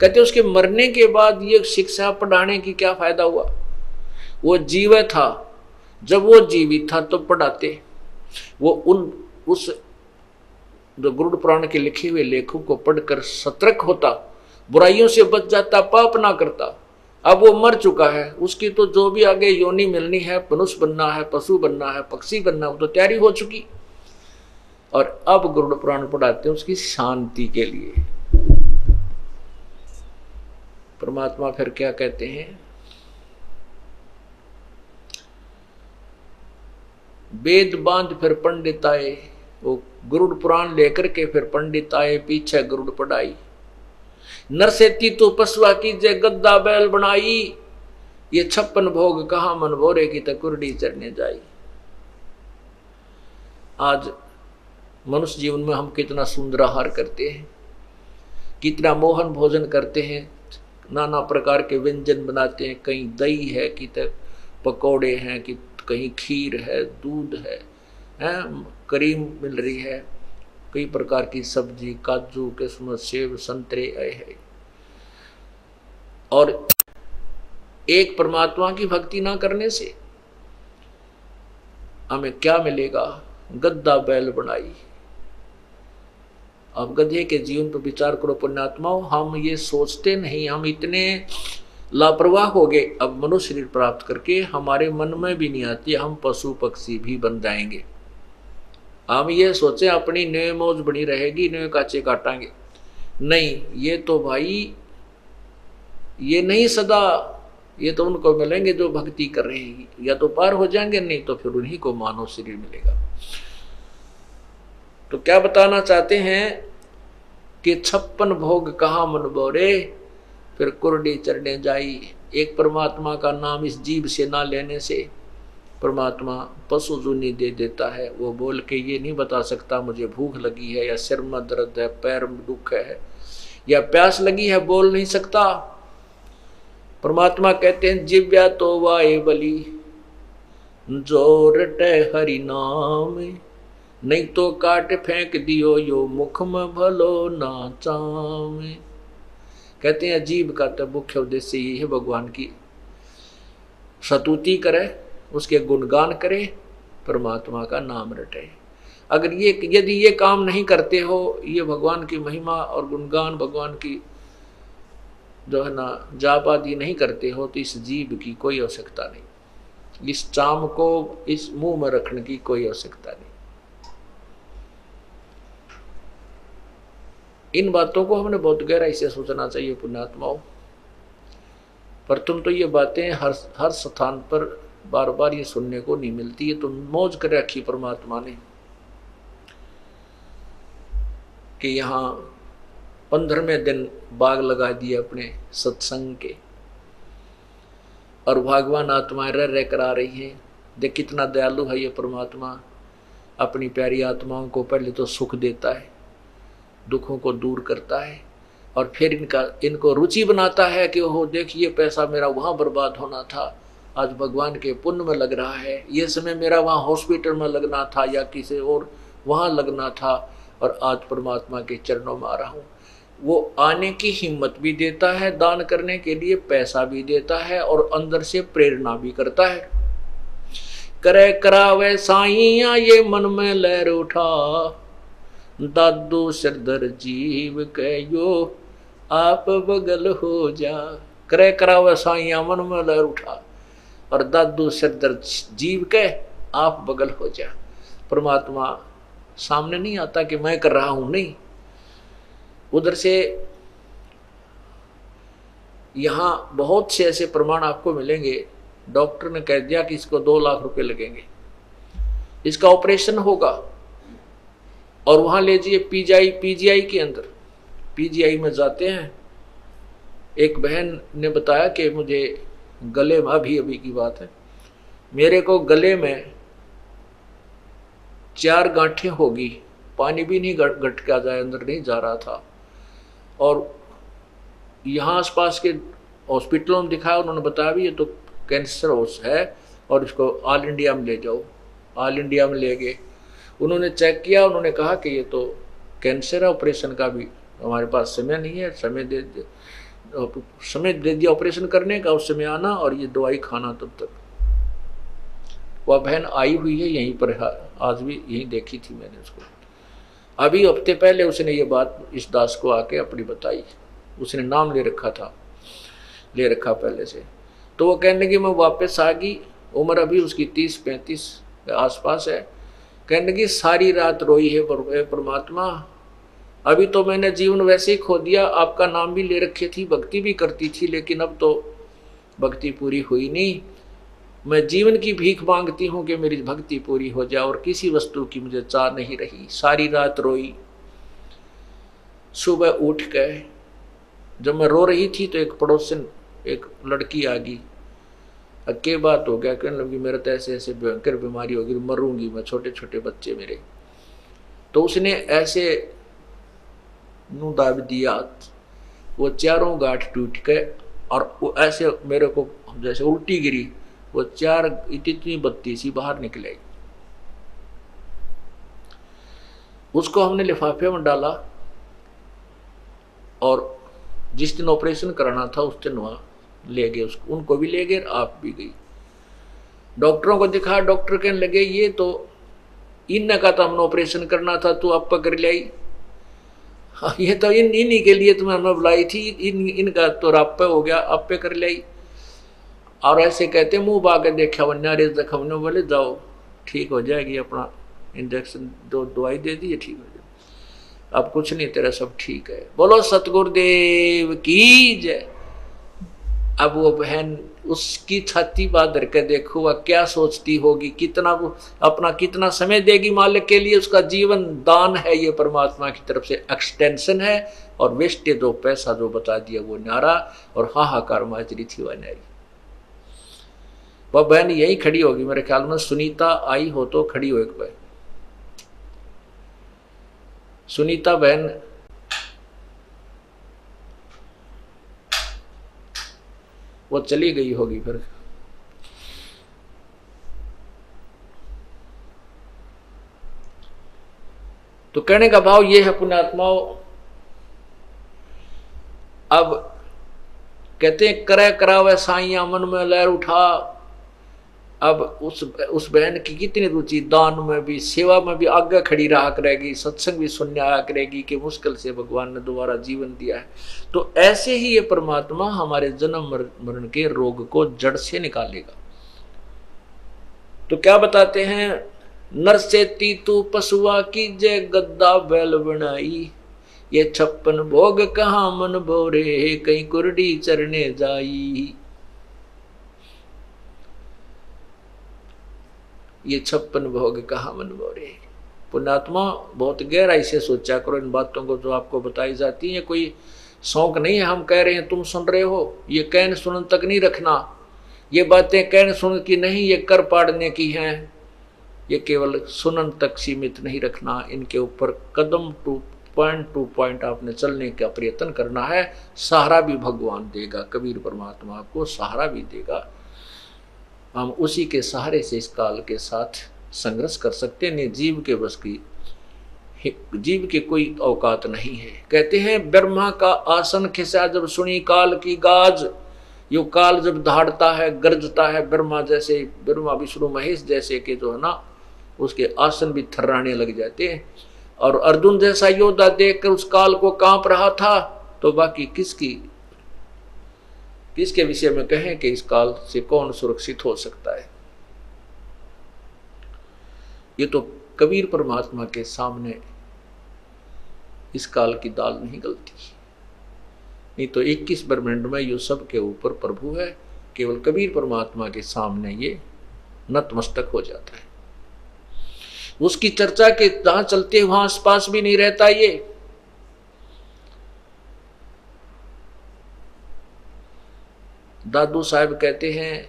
कहते उसके मरने के बाद ये शिक्षा पढ़ाने की क्या फ़ायदा हुआ? वो जीव था, जब वो जीवित था तो पढ़ाते। वो उन, उस जो गुरुड़ पुराण के लिखे हुए लेखों को पढ़कर सतर्क होता, बुराइयों से बच जाता, पाप ना करता। अब वो मर चुका है, उसकी तो जो भी आगे योनि मिलनी है, मनुष्य बनना है, पशु बनना है, पक्षी बनना वो तो तैयारी हो चुकी। और अब गुरुड़ पुराण पढ़ाते हैं उसकी शांति के लिए। परमात्मा फिर क्या कहते हैं? वेद बाँध फिर पंडित आए, वो गुरुड़ पुराण लेकर के फिर पंडित आए, पीछे गुरुड़ पढ़ाई। नरसेती तो पशुआ की जय गद्दा बैल बनाई। ये छप्पन भोग कहा मन भोरे की तकुरडी चढ़ने जाई। आज मनुष्य जीवन में हम कितना सुंदर आहार करते हैं कितना मोहन भोजन करते हैं नाना प्रकार के व्यंजन बनाते हैं। कहीं दही है कि तक पकौड़े हैं कि कहीं खीर है दूध है, है करीम मिल रही है। कई प्रकार की सब्ज़ी, काजू किस्मत सेब, संतरे आए हैं। और एक परमात्मा की भक्ति ना करने से हमें क्या मिलेगा? गद्दा बैल बनाई। अब गधे के जीवन पर विचार करो, पुण्यात्माओं, हम ये सोचते नहीं, हम इतने लापरवाह हो गए। अब मनुष्य शरीर प्राप्त करके हमारे मन में भी नहीं आती, हम पशु पक्षी भी बन जाएँगे। हम ये सोचे अपनी नए मौज बनी रहेगी नए काचे काटांगे। नहीं, ये तो भाई, ये नहीं सदा, ये तो उनको मिलेंगे जो भक्ति कर रहे हैं। या तो पार हो जाएँगे, नहीं तो फिर उन्हीं को मानव शरीर मिलेगा। तो क्या बताना चाहते हैं कि छप्पन भोग कहा मन बोरे फिर कुरडी चढ़ने जाई। एक परमात्मा का नाम इस जीव से ना लेने से। परमात्मा पशु जुनी दे देता है। वो बोल के ये नहीं बता सकता, मुझे भूख लगी है या सिर में दर्द है, पैर में दुख है, या प्यास लगी है, बोल नहीं सकता। परमात्मा कहते हैं, जिव्या तो वाए बली, ज़ोर हरि नाम, नहीं तो काट फेंक दियो यो मुख में भलो ना चाम। कहते हैं, अजीब का तो मुख्य उद्देश्य यही है भगवान की, सतुति करे उसके गुणगान करे, परमात्मा का नाम रटे। अगर ये, यदि ये काम नहीं करते हो, ये भगवान की महिमा और गुणगान भगवान की जो है ना जाप आदि नहीं करते हो तो इस जीव की कोई आवश्यकता नहीं। इस चाम को, इस मुँह में रखने की कोई आवश्यकता नहीं। इन बातों को हमने बहुत गहराई से सोचना चाहिए, पुण्यात्माओं। पर तुम तो ये बातें हर हर स्थान पर बार बार ये सुनने को नहीं मिलती है तो मौज कर रखी परमात्मा ने। कि यहाँ पंद्रहवें दिन बाग लगा दिए अपने सत्संग के। और भगवान आत्माएँ रह रह कर आ रही हैं। देख कितना दयालु है ये परमात्मा। अपनी प्यारी आत्माओं को पहले तो सुख देता है, दुखों को दूर करता है, और फिर इनका, इनको रुचि बनाता है कि हो देखिए पैसा मेरा वहाँ बर्बाद होना था। आज भगवान के पुण्य में लग रहा है। ये समय मेरा वहाँ हॉस्पिटल में लगना था या किसी और वहाँ लगना था और आज परमात्मा के चरणों में आ रहा हूँ। वो आने की हिम्मत भी देता है, दान करने के लिए पैसा भी देता है और अंदर से प्रेरणा भी करता है। करे करावे साइया ये मन में लहर उठा। दादू सरदर जीव कहो आप बगल हो जा। करे करावे साइया मन में लहर उठा। और दादू सिर दर्द जीव के आप बगल हो जा। परमात्मा सामने नहीं आता कि मैं कर रहा हूँ, नहीं। उधर से यहाँ बहुत से ऐसे प्रमाण आपको मिलेंगे। डॉक्टर ने कह दिया कि इसको दो लाख रुपए लगेंगे। इसका ऑपरेशन होगा और वहाँ ले जाइए पीजीआई पीजीआई के अंदर। पीजीआई में जाते हैं। एक बहन ने बताया कि मुझे गले में अभी अभी की बात है। मेरे को गले में चार गांठें होगी पानी भी नहीं गट गट के आ जाए अंदर नहीं जा रहा था। और यहाँ आसपास के हॉस्पिटलों में दिखाया उन्होंने बताया भी ये तो कैंसर होस है और इसको ऑल इंडिया में ले जाओ ऑल इंडिया में ले गए। उन्होंने चेक किया उन्होंने कहा कि ये तो कैंसर है ऑपरेशन का भी हमारे पास समय नहीं है समय दे, दे समय दे दिया ऑपरेशन करने का, उस समय आना और ये दवाई खाना तब तक। वह बहन आई हुई है, यहीं पर आज भी यहीं देखी थी मैंने उसको। अभी हफ़्ते पहले उसने ये बात इस दास को आके अपनी बताई। उसने नाम ले रखा था, ले रखा पहले से। तो वो कहने लगी, मैं वापस आ गई। उम्र अभी उसकी तीस, पैंतीस आसपास है। कहने लगी, सारी रात रोई है परमात्मा। अभी तो मैंने जीवन वैसे ही खो दिया, आपका नाम भी ले रखी थी, भक्ति भी करती थी, लेकिन अब तो भक्ति पूरी हुई नहीं। मैं जीवन की भीख मांगती हूँ कि मेरी भक्ति पूरी हो जाए और किसी वस्तु की मुझे चाह नहीं रही। सारी रात रोई। सुबह उठ गए। जब मैं रो रही थी तो एक पड़ोसन, एक लड़की आ गई। अके बात हो गया, कहने लगी, मेरा तो ऐसे ऐसे भयंकर बीमारी होगी मरूँगी मैं छोटे छोटे बच्चे मेरे। तो उसने ऐसे नू दाब दिया वो चारों गांठ टूट गए और वो ऐसे मेरे को जैसे उल्टी गिरी। वो चार इतनी बत्ती सी बाहर निकल आई। उसको हमने लिफाफे में डाला और जिस दिन ऑपरेशन कराना था उस दिन वहाँ ले गए। उसको उनको भी ले गए आप भी गई। डॉक्टरों को दिखा, डॉक्टर कहने लगे, ये तो इन का तो हमने ऑपरेशन करना था, तू आप कर लाई हाँ, ये तो इन इन्हीं के लिए तुम्हें हमने बुलाई थी इन इनका तो रापे हो गया आप पे कर लिया और ऐसे कहते मुँह बाके देखा वन्या रेज देखा बोले जाओ ठीक हो जाएगी अपना इंजेक्शन दो दवाई दे दी ठीक हो जाए अब कुछ नहीं तेरा सब ठीक है। बोलो सतगुरुदेव की जय। अब वो बहन उसकी छाती बात धर के देखो, वह क्या सोचती होगी? कितना वो अपना कितना समय देगी मालिक के लिए? उसका जीवन दान है, ये परमात्मा की तरफ़ से एक्सटेंशन है, और वेस्टे दो पैसा जो बता दिया वो नारा और हाहाकार माजरी थी वह नारी। वह बहन यही खड़ी होगी, मेरे ख्याल में सुनीता आई हो तो खड़ी हो एक बहन। सुनीता बहन वो चली गई होगी फिर। तो कहने का भाव ये है, पुण्यात्माओं, अब कहते हैं करे करावे साइया मन में लहर उठा अब उस उस बहन की कितनी रुचि, दान में भी, सेवा में भी आगे खड़ी रहा करेगी, सत्संग भी सुनने आया करेगी कि मुश्किल से भगवान ने दोबारा जीवन दिया है। तो ऐसे ही ये परमात्मा हमारे जन्म मरण के रोग को जड़ से निकालेगा। तो क्या बताते हैं? नर से तीतु पशुआ की जय गद्दा बैल बनाई। ये छप्पन भोग कहा मन बोरे कहीं कुरडी चरने जाई। ये छप्पन भोग कहा मन बोरे पुण्यात्मा बहुत गहराई से सोचा करो इन बातों को जो आपको बताई जाती है। कोई शौक नहीं है, हम कह रहे हैं, तुम सुन रहे हो? ये कहन सुन तक नहीं रखना। ये बातें कहन सुन की नहीं, ये कर पाड़ने की हैं। ये केवल सुनन तक सीमित नहीं रखना। इनके ऊपर कदम टू, पॉइंट टू पॉइंट आपने चलने का प्रयत्न करना है। सहारा भी भगवान देगा, कबीर परमात्मा आपको सहारा भी देगा। हम उसी के सहारे से इस काल के साथ संघर्ष कर सकते हैं। जीव के बस की जीव की कोई औकात नहीं है। कहते हैं, ब्रह्मा का आसन खिसा जब सुनी काल की गाज, यो काल जब धाड़ता है, गरजता है, ब्रह्मा जैसे, ब्रह्मा, विष्णु, महेश जैसे के जो है ना, उसके आसन भी थर्राने लग जाते हैं। और अर्जुन जैसा योद्धा देखकर उस काल को काँप रहा था तो बाकी किसकी किसके विषय में कहें कि इस काल से कौन सुरक्षित हो सकता है? ये तो कबीर परमात्मा के सामने इस काल की दाल नहीं गलती। नहीं तो 21 ब्रह्मंड में यो सब के ऊपर प्रभु है, केवल कबीर परमात्मा के सामने ये नतमस्तक हो जाता है। उसकी चर्चा के जहाँ चलते वहाँ आसपास भी नहीं रहता ये। दादू साहब कहते हैं,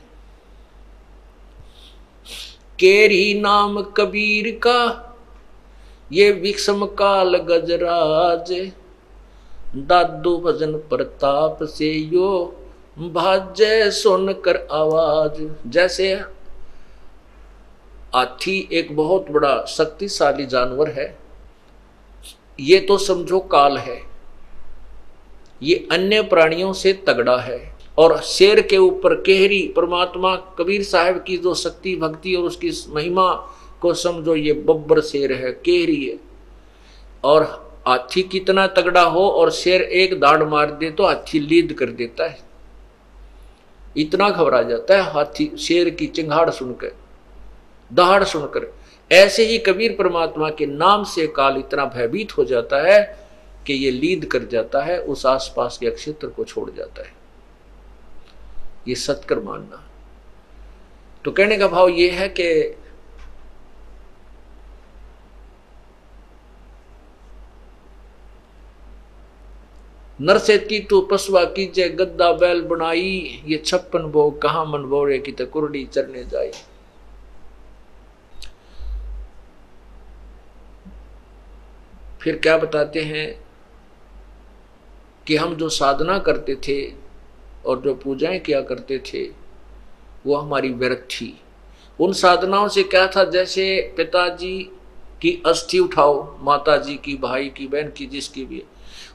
केरी नाम कबीर का, ये विषम काल गजराज। दादू भजन प्रताप से यो भाजय सुनकर आवाज़। जैसे हाथी एक बहुत बड़ा शक्तिशाली जानवर है, ये तो समझो काल है। ये अन्य प्राणियों से तगड़ा है। और शेर के ऊपर केहरी, परमात्मा, कबीर साहब की जो शक्ति, भक्ति और उसकी महिमा को समझो, ये बब्बर शेर है, केहरी है। और हाथी कितना तगड़ा हो और शेर एक दाढ़ मार दे तो हाथी लीद कर देता है। इतना घबरा जाता है हाथी, शेर की चिंगाड़ सुनकर, दहाड़ सुनकर। ऐसे ही कबीर परमात्मा के नाम से काल इतना भयभीत हो जाता है कि ये लीद कर जाता है, उस आसपास के क्षेत्र को छोड़ जाता है। ये सत्कर मानना। तो कहने का भाव ये है कि नरसेती तो पसवा कीजे, गद्दा बैल बनाई, ये छप्पन बो कहा मन बोरे की तो चरने जाई। फिर क्या बताते हैं कि हम जो साधना करते थे और जो पूजाएँ किया करते थे, वो हमारी व्यर्थ थी। उन साधनाओं से क्या था? जैसे पिताजी की अस्थि उठाओ माता जी की, भाई की, बहन की, जिसकी भी।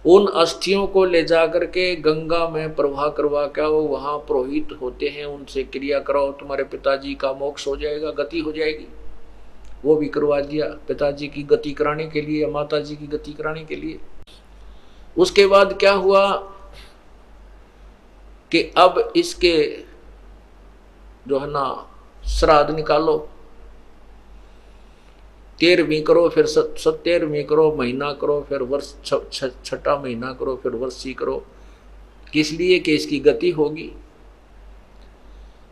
उन अस्थियों को ले जा करके गंगा में प्रवाह करवा के वो वहाँ पुरोहित होते हैं, उनसे क्रिया कराओ, तुम्हारे पिताजी का मोक्ष हो जाएगा, गति हो जाएगी। वो भी करवा दिया, पिताजी की गति कराने के लिए माता जी की गति कराने के लिए। उसके बाद क्या हुआ? कि अब इसके जो है ना श्राद्ध निकालो। तेरहवीं करो, फिर सत्तेरहवीं करो, महीना करो, फिर वर्ष छठा महीना करो, फिर वर्षी करो। किस लिए? कि इसकी गति होगी।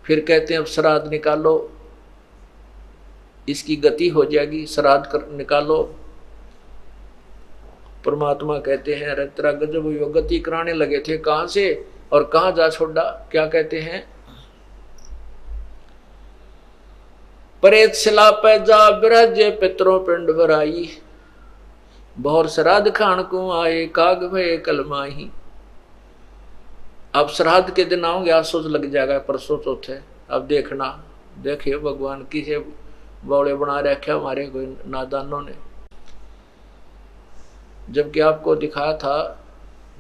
फिर कहते हैं, अब श्राद्ध निकालो। इसकी गति हो जाएगी, श्राद्ध कर, निकालो। परमात्मा कहते हैं अरे गजब यो गति कराने लगे थे, कहाँ से? और कहा जा छोड़ा, क्या कहते हैं? परेत शिला पे जा बिराज पितरों पिंड भराई। बहुर श्राद्ध खान को आए, काग भय कलमाही अब श्राद्ध के दिन आओगे आज सोच लग जाएगा, परसों चौथे। अब देखना, देखिए भगवान किसे बौड़े बना रखे, हमारे कोई नादानों ने। जबकि आपको दिखाया था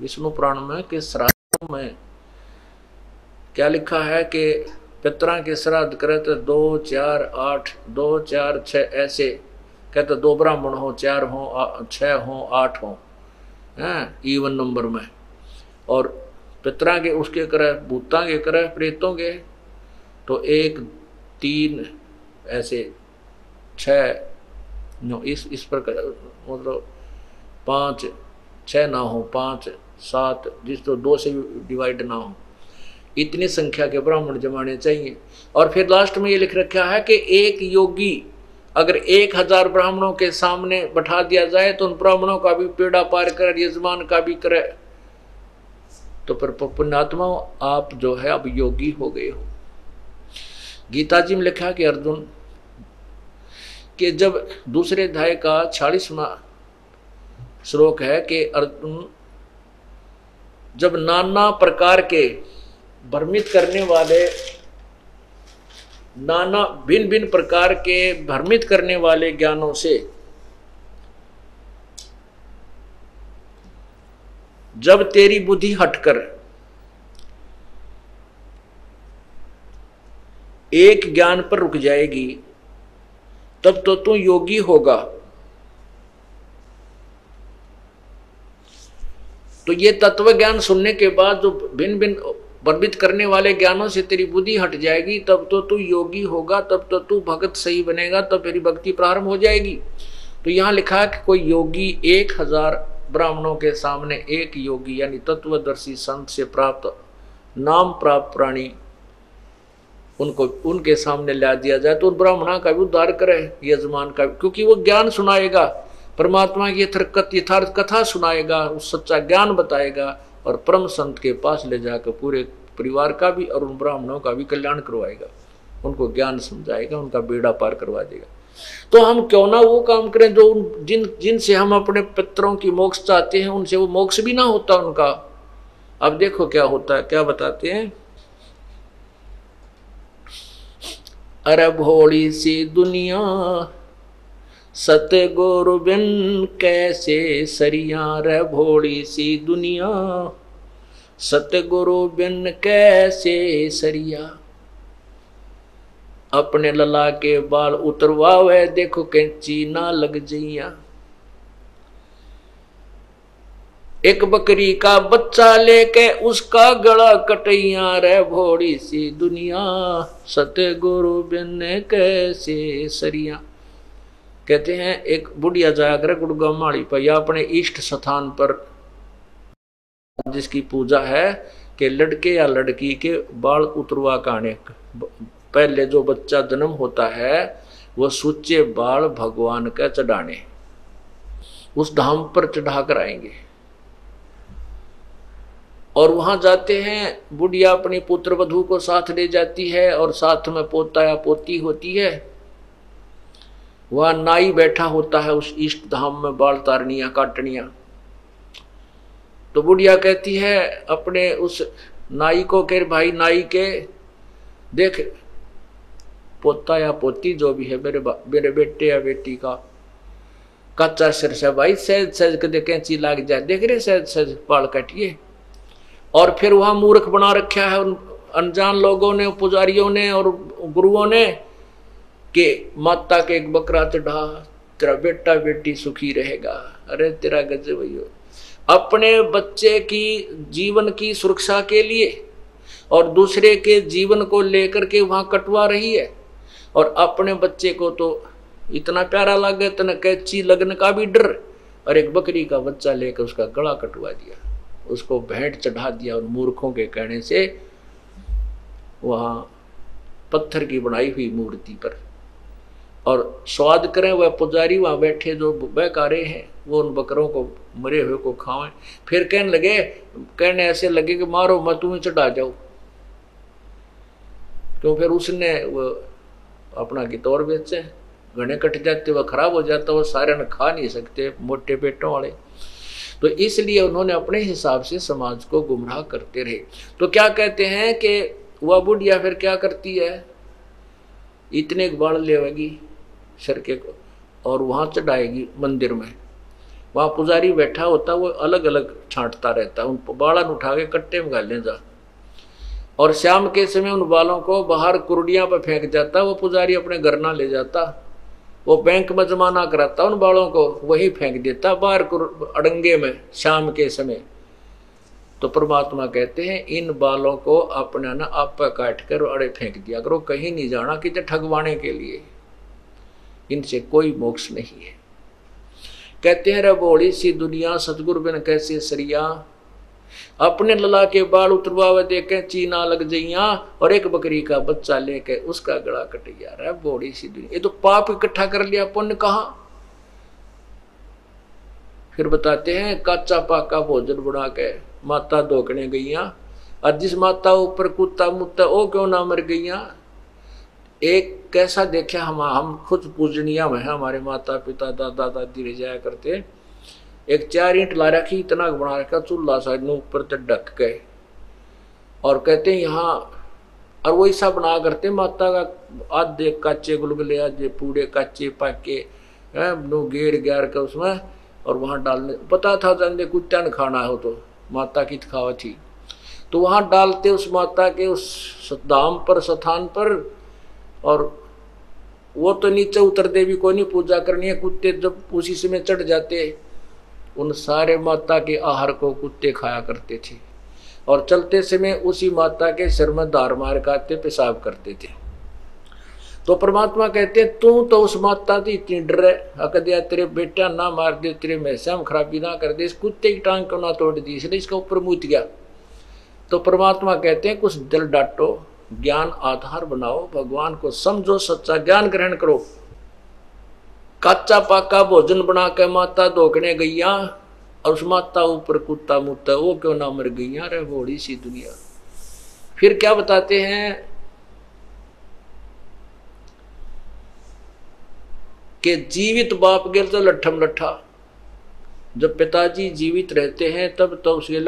विष्णु पुराण में कि श्राद्ध में। क्या लिखा है कि पितरा के श्राद्ध करे तो दो, चार, आठ, दो, चार छ ऐसे। कहते दो ब्राह्मण हो, चार हो छः हो, आठ हो। हैं इवन नंबर में। और पितरा के उसके करे भूता के करे प्रेतों के तो एक, तीन, ऐसे छ इस इस पर मतलब पाँच छः ना हो, पाँच सात, जिस तो दो से डिवाइड ना हो। इतनी संख्या के ब्राह्मण जमाने चाहिए। और फिर लास्ट में ये लिख रखा है कि एक योगी अगर एक हज़ार ब्राह्मणों के सामने बैठा दिया जाए तो उन ब्राह्मणों का भी पेड़ा पार कर, यजमान का भी करे। तो फिर पुण्यात्मा, आप जो है, अब योगी हो गए हो। गीता जी में लिखा कि अर्जुन, कि जब दूसरे अध्याय का छियालीसवा श्लोक है कि अर्जुन जब नाना प्रकार के भ्रमित करने वाले, नाना भिन्न भिन्न प्रकार के भ्रमित करने वाले ज्ञानों से, जब तेरी बुद्धि हटकर एक ज्ञान पर रुक जाएगी, तब तो तू योगी होगा। तो ये तत्व ज्ञान सुनने के बाद जो भिन्न भिन्न वर्बित करने वाले ज्ञानों से तेरी बुद्धि हट जाएगी, तब तो तू योगी होगा, तब तो तू भगत सही बनेगा, तब तेरी भक्ति प्रारंभ हो जाएगी। तो यहाँ लिखा है कि कोई योगी एक हज़ार ब्राह्मणों के सामने एक योगी, यानी तत्वदर्शी संत से प्राप्त नाम प्राप्त प्राणी उनको, उनके सामने ला दिया जाए तो उन ब्राह्मणा का भी उद्धार करे, यजमान का क्योंकि वो ज्ञान सुनाएगा। परमात्मा की यथार्थ कथा सुनाएगा, उस सच्चा ज्ञान बताएगा और परम संत के पास ले जाकर पूरे परिवार का भी और उन ब्राह्मणों का भी कल्याण करवाएगा। उनको ज्ञान समझाएगा, उनका बेड़ा पार करवा देगा। तो हम क्यों ना वो काम करें, जो उन जिन जिनसे हम अपने पितरों की मोक्ष चाहते हैं, उनसे वो मोक्ष भी ना होता उनका। अब देखो क्या होता है, क्या बताते हैं? अरे भोली सी दुनिया सतगुरु बिन कैसे सरिया रे भोली सी दुनिया? सतगुरु बिन कैसे सरिया? अपने लला के बाल उतरवावे, देखो कैंची ना लग जइया। एक बकरी का बच्चा लेके उसका गला कटैया रे भोड़ी सी दुनिया। सतगुरु बिन कैसे सरिया? कहते हैं, एक बुढ़िया जाया जाकर गुड़गा माड़ी पर या अपने इष्ट स्थान पर। जिसकी पूजा है कि लड़के या लड़की के बाल उतरवा काने पहले जो बच्चा जन्म होता है वो सुच्चे बाल भगवान का चढ़ाने। उस धाम पर चढ़ा कर आएँगे। और वहाँ जाते हैं, बुढ़िया अपनी पुत्र वधु को साथ ले जाती है और साथ में पोता या पोती होती है। वह नाई बैठा होता है उस इष्ट धाम में बाल तारनिया, काटनिया। तो बुढ़िया कहती है अपने उस नाई को कह, भाई नाई के, देख, पोता या पोती जो भी है, मेरे मेरे बेटे या बेटी का कच्चा सिर से, भाई सहज सहज कदे कैंची लाग जाए। देख रहे सहज सहज बाल कटिए। और फिर वहाँ मूर्ख बना रखा है उन अनजान लोगों ने, पुजारियों ने और गुरुओं ने कि माता के एक बकरा चढ़ा तेरा बेटा बेटी सुखी रहेगा। अरे तेरा गजब भैया अपने बच्चे की, जीवन की सुरक्षा के लिए और दूसरे के जीवन को लेकर के वहाँ कटवा रही है। और अपने बच्चे को तो इतना प्यारा लगे, इतना कैची लगने का भी डर। और एक बकरी का बच्चा लेकर उसका गला कटवा दिया। उसको भेंट चढ़ा दिया और मूर्खों के कहने से वहाँ पत्थर की बनाई हुई मूर्ति पर और स्वाद करें, वह पुजारी वहाँ बैठे जो बहकारे हैं, वो उन बकरों को, मरे हुए को खावें फिर कहने लगे, कहने ऐसे लगे कि मारो, मैं तुम्हें चढ़ा जाओ क्यों फिर उसने, वो अपना गितौर बेचे। घने कट जाते, वह खराब हो जाता वो सारे न खा नहीं सकते, मोटे पेटों वाले। तो इसलिए उन्होंने अपने हिसाब से समाज को गुमराह करते रहे। तो क्या कहते हैं कि वह बुढ़िया फिर क्या करती है? इतने बाढ़ लेवेगी सरके को, और वहाँ चढ़ाएगी मंदिर में। वहाँ पुजारी बैठा होता, वो अलग अलग छांटता रहता, उन बाड़न उठा के कट्टे में गाले जा। और शाम के समय उन बालों को बाहर कुरडिया पर फेंक जाता, वो पुजारी अपने घर ना ले जाता। वो बैंक में जमा ना कराता, उन बालों को वही फेंक देता, बाहर अड़ंगे में, शाम के समय। तो परमात्मा कहते हैं, इन बालों को अपना ना आप काट कर अड़े फेंक दिया करो, कहीं नहीं जाना कि ठगवाने के लिए। इनसे कोई मोक्ष नहीं है। कहते हैं रबोड़ी सी दुनिया, सतगुरु बिन कैसे सरिया? अपने लला के बाल उतरवावे देखे, चीना लग जइया, और एक बकरी का बच्चा लेके उसका गला कट गया रे बोड़ी सी दुनिया। ये तो पाप इकट्ठा कर लिया पुण्य कहा? फिर बताते हैं, काचा पाका भोजन बना के माता धोकने गईया और जिस माता ऊपर कुत्ता मुत्ता वो क्यों ना मर गईया एक कैसा देखा हम हम खुद पूजनिया में है, हमारे माता पिता दादा दादी रह जाया करते एक चार ईंट ला रखी, इतना बना रखा, चूल्हा में ऊपर तक ढक के। और कहते हैं, यहाँ, और वो ऐसा बना करते माता का आधे काचे गुलगुले, आधे पूड़े, काचे पाके नो गेर ग्यार का उसमें, और वहाँ डालने, पता था जाने कुत्ता न खाना हो तो माता की खावा थी। तो वहाँ डालते उस माता के उस धाम पर, स्थान पर और वो तो नीचे उतर देवी को नहीं, पूजा करनी है, कुत्ते जब उसी समय चढ़ जाते उन सारे माता के आहार को कुत्ते खाया करते थे। और चलते समय उसी माता के सिर में दार मार काते पेशाब करते थे। तो परमात्मा कहते, तू तो उस माता की इतनी डर है अक दिया तेरे बेटा ना मार दे, तेरे में खराबी ना कर दे, इस कुत्ते की टांग क्यों ना तोड़ दी इसलिए इसका ऊपर मूत गया? तो परमात्मा कहते हैं, कुछ दिल डांटो ज्ञान आधार बनाओ, भगवान को समझो, सच्चा ज्ञान ग्रहण करो। काचा पाका भोजन बना के माता धोकने गईया, और उस माता ऊपर कुत्ता मुत्ता, वो क्यों ना मर गईया रे घोड़ी सी दुनिया। फिर क्या बताते हैं? कि जीवित बाप गिर तो लट्ठम लट्ठा जब पिताजी जीवित रहते हैं, तब तो उसके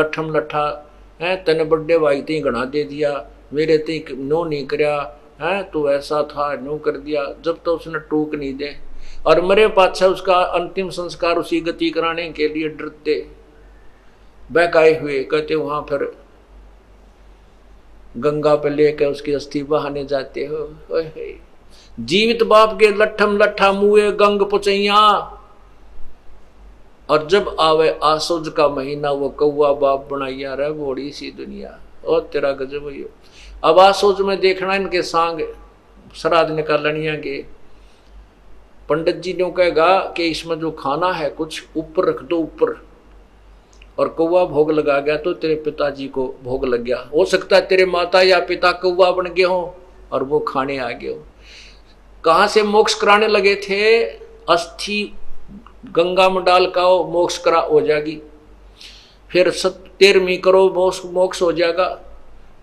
लट्ठम लट्ठा है, तेने बड्डे भाई ती गणा दे दिया। मेरे ती नो नहीं करया है तो ऐसा था नो कर दिया। जब तो उसने टूक नहीं दे। और मरे पाछा उसका अंतिम संस्कार उसी गति कराने के लिए डरते। बहकाए हुए कहते, वहाँ फिर गंगा पे लेकर उसकी अस्थि बहाने जाते हो। जीवित बाप के लठम लट्ठा मुए गंग पुचैया। और जब आवे आसुज का महीना, वो कौआ बाप बनाइया रहे बड़ी सी दुनिया। और तेरा गजब हो अब आसुज में देखना इनके सांग श्राद्ध निकालनिया के। पंडित जी ने कहेगा कि इसमें जो खाना है, कुछ ऊपर रख दो ऊपर। और कौवा भोग लगा गया तो तेरे पिताजी को भोग लग गया। हो सकता है तेरे माता या पिता कौवा बन गए हो और वो खाने आ गए हो। कहाँ से मोक्ष कराने लगे थे? अस्थि गंगा में डाल का मोक्ष करा हो जाएगी। फिर सत तेरहवीं करो मोक्ष मोक्ष हो जाएगा।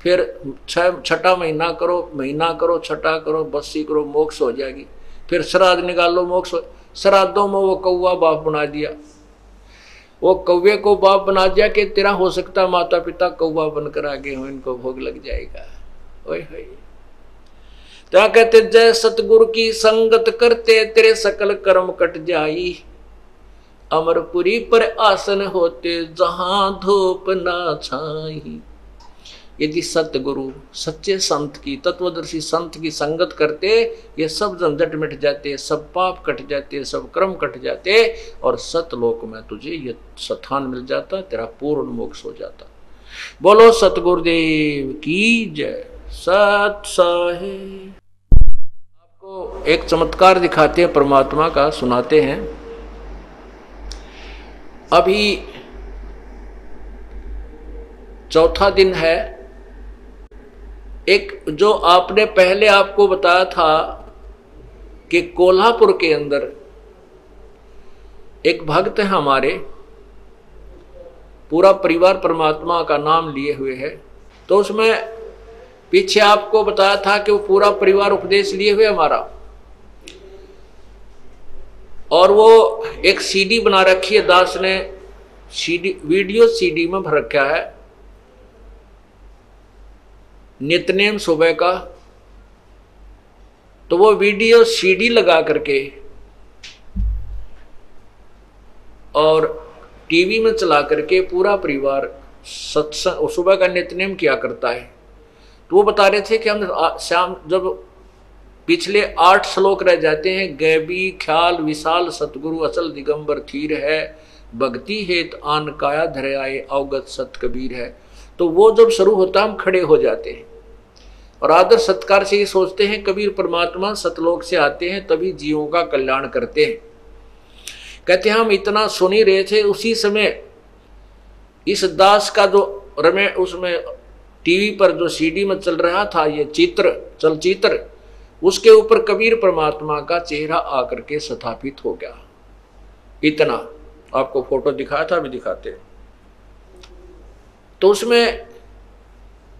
फिर छठा महीना करो महीना करो, छठा करो, बस्सी करो, मोक्ष हो जाएगी। फिर श्राद्ध निकालो, मोक्ष श्राद्धों में वो कौआ बाप बना दिया। वो कौवे को बाप बना दिया कि तेरा हो सकता माता पिता कौआ बनकर आगे हो, इनको भोग लग जाएगा। ओए होए। क्या कहते, जय सतगुरु की संगत करते, तेरे सकल कर्म कट जाई। अमरपुरी पर आसन होते, जहाँ धूप ना छाई। यदि सत्य सतगुरु, सच्चे संत की, तत्वदर्शी संत की संगत करते, ये सब झंझट मिट जाते, सब पाप कट जाते, सब कर्म कट जाते, और सतलोक में तुझे ये स्थान मिल जाता, तेरा पूर्ण मोक्ष हो जाता। बोलो सतगुरुदेव की जय। सत आपको एक चमत्कार दिखाते हैं, परमात्मा का, सुनाते हैं। अभी चौथा दिन है एक जो आपने पहले आपको बताया था कि कोल्हापुर के अंदर एक भक्त है हमारे, पूरा परिवार परमात्मा का नाम लिए हुए है। तो उसमें पीछे आपको बताया था कि वो पूरा परिवार उपदेश लिए हुए हमारा। और वो एक सीडी बना रखी है, दास ने सीडी वीडियो सीडी में भर रखा है। नितनेम सुबह का तो वो वीडियो सीडी लगा करके और टीवी में चला करके पूरा परिवार सत्संग सुबह का नितनेम किया करता है। तो वो बता रहे थे कि हम शाम, जब पिछले आठ श्लोक रह जाते हैं, गैबी, ख्याल, विशाल, सतगुरु असल दिगंबर थीर है, भक्ति हेत आन काया धरे आए, अवगत सत कबीर है। तो वो जब शुरू होता, हम खड़े हो जाते हैं। और आदर सत्कार से ये सोचते हैं, कबीर परमात्मा सतलोक से आते हैं, तभी जीवों का कल्याण करते हैं। कहते हैं, हम इतना सुन ही रहे थे, उसी समय इस दास का जो रमे, उसमें टीवी पर जो सीडी में चल रहा था, ये चित्र, चलचित्र, उसके ऊपर कबीर परमात्मा का चेहरा आकर के स्थापित हो गया। इतना। आपको फ़ोटो दिखाया था, अभी दिखाते तो उसमें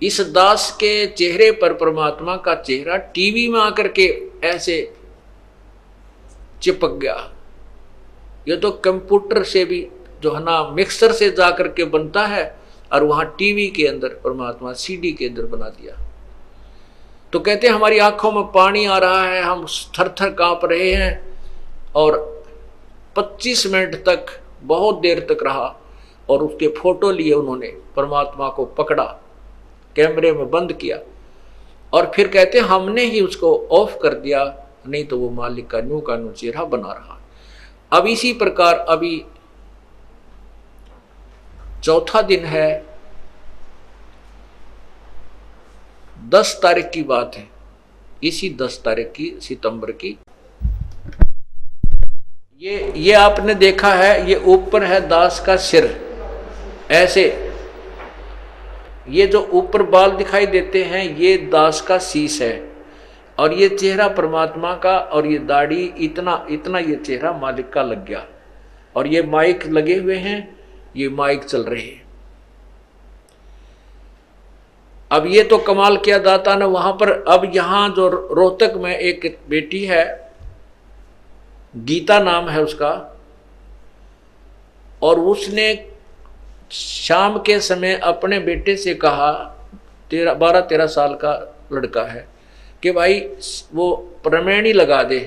इस दास के चेहरे पर परमात्मा का चेहरा टीवी में आकर के ऐसे चिपक गया। ये तो कंप्यूटर से भी, जो है ना, मिक्सर से जाकर के बनता है और वहाँ टीवी के अंदर परमात्मा सीडी के अंदर बना दिया। तो कहते हैं, हमारी आँखों में पानी आ रहा है, हम थर थर काँप रहे हैं और 25 मिनट तक, बहुत देर तक रहा और उसके फ़ोटो लिए उन्होंने, परमात्मा को पकड़ा। कैमरे में बंद किया। और फिर कहते, हमने ही उसको ऑफ़ कर दिया, नहीं तो वो मालिक का न्यू का न्यू चेहरा बना रहा। अब इसी प्रकार अभी चौथा दिन है। दस तारीख की बात है। इसी दस तारीख की, सितंबर की। ये ये आपने देखा है, ये ऊपर है दास का सिर। ऐसे ये जो ऊपर बाल दिखाई देते हैं, ये दास का शीश है। और ये चेहरा परमात्मा का, और ये दाढ़ी इतना इतना ये चेहरा मालिक का लग गया। और ये माइक लगे हुए हैं, ये माइक चल रहे हैं। अब ये तो कमाल किया दाता ने वहाँ पर। अब यहाँ जो रोहतक में एक बेटी है, गीता नाम है उसका, और उसने शाम के समय अपने बेटे से कहा तेरह बारह तेरह साल का लड़का है कि भाई, वो रमैणी लगा दे,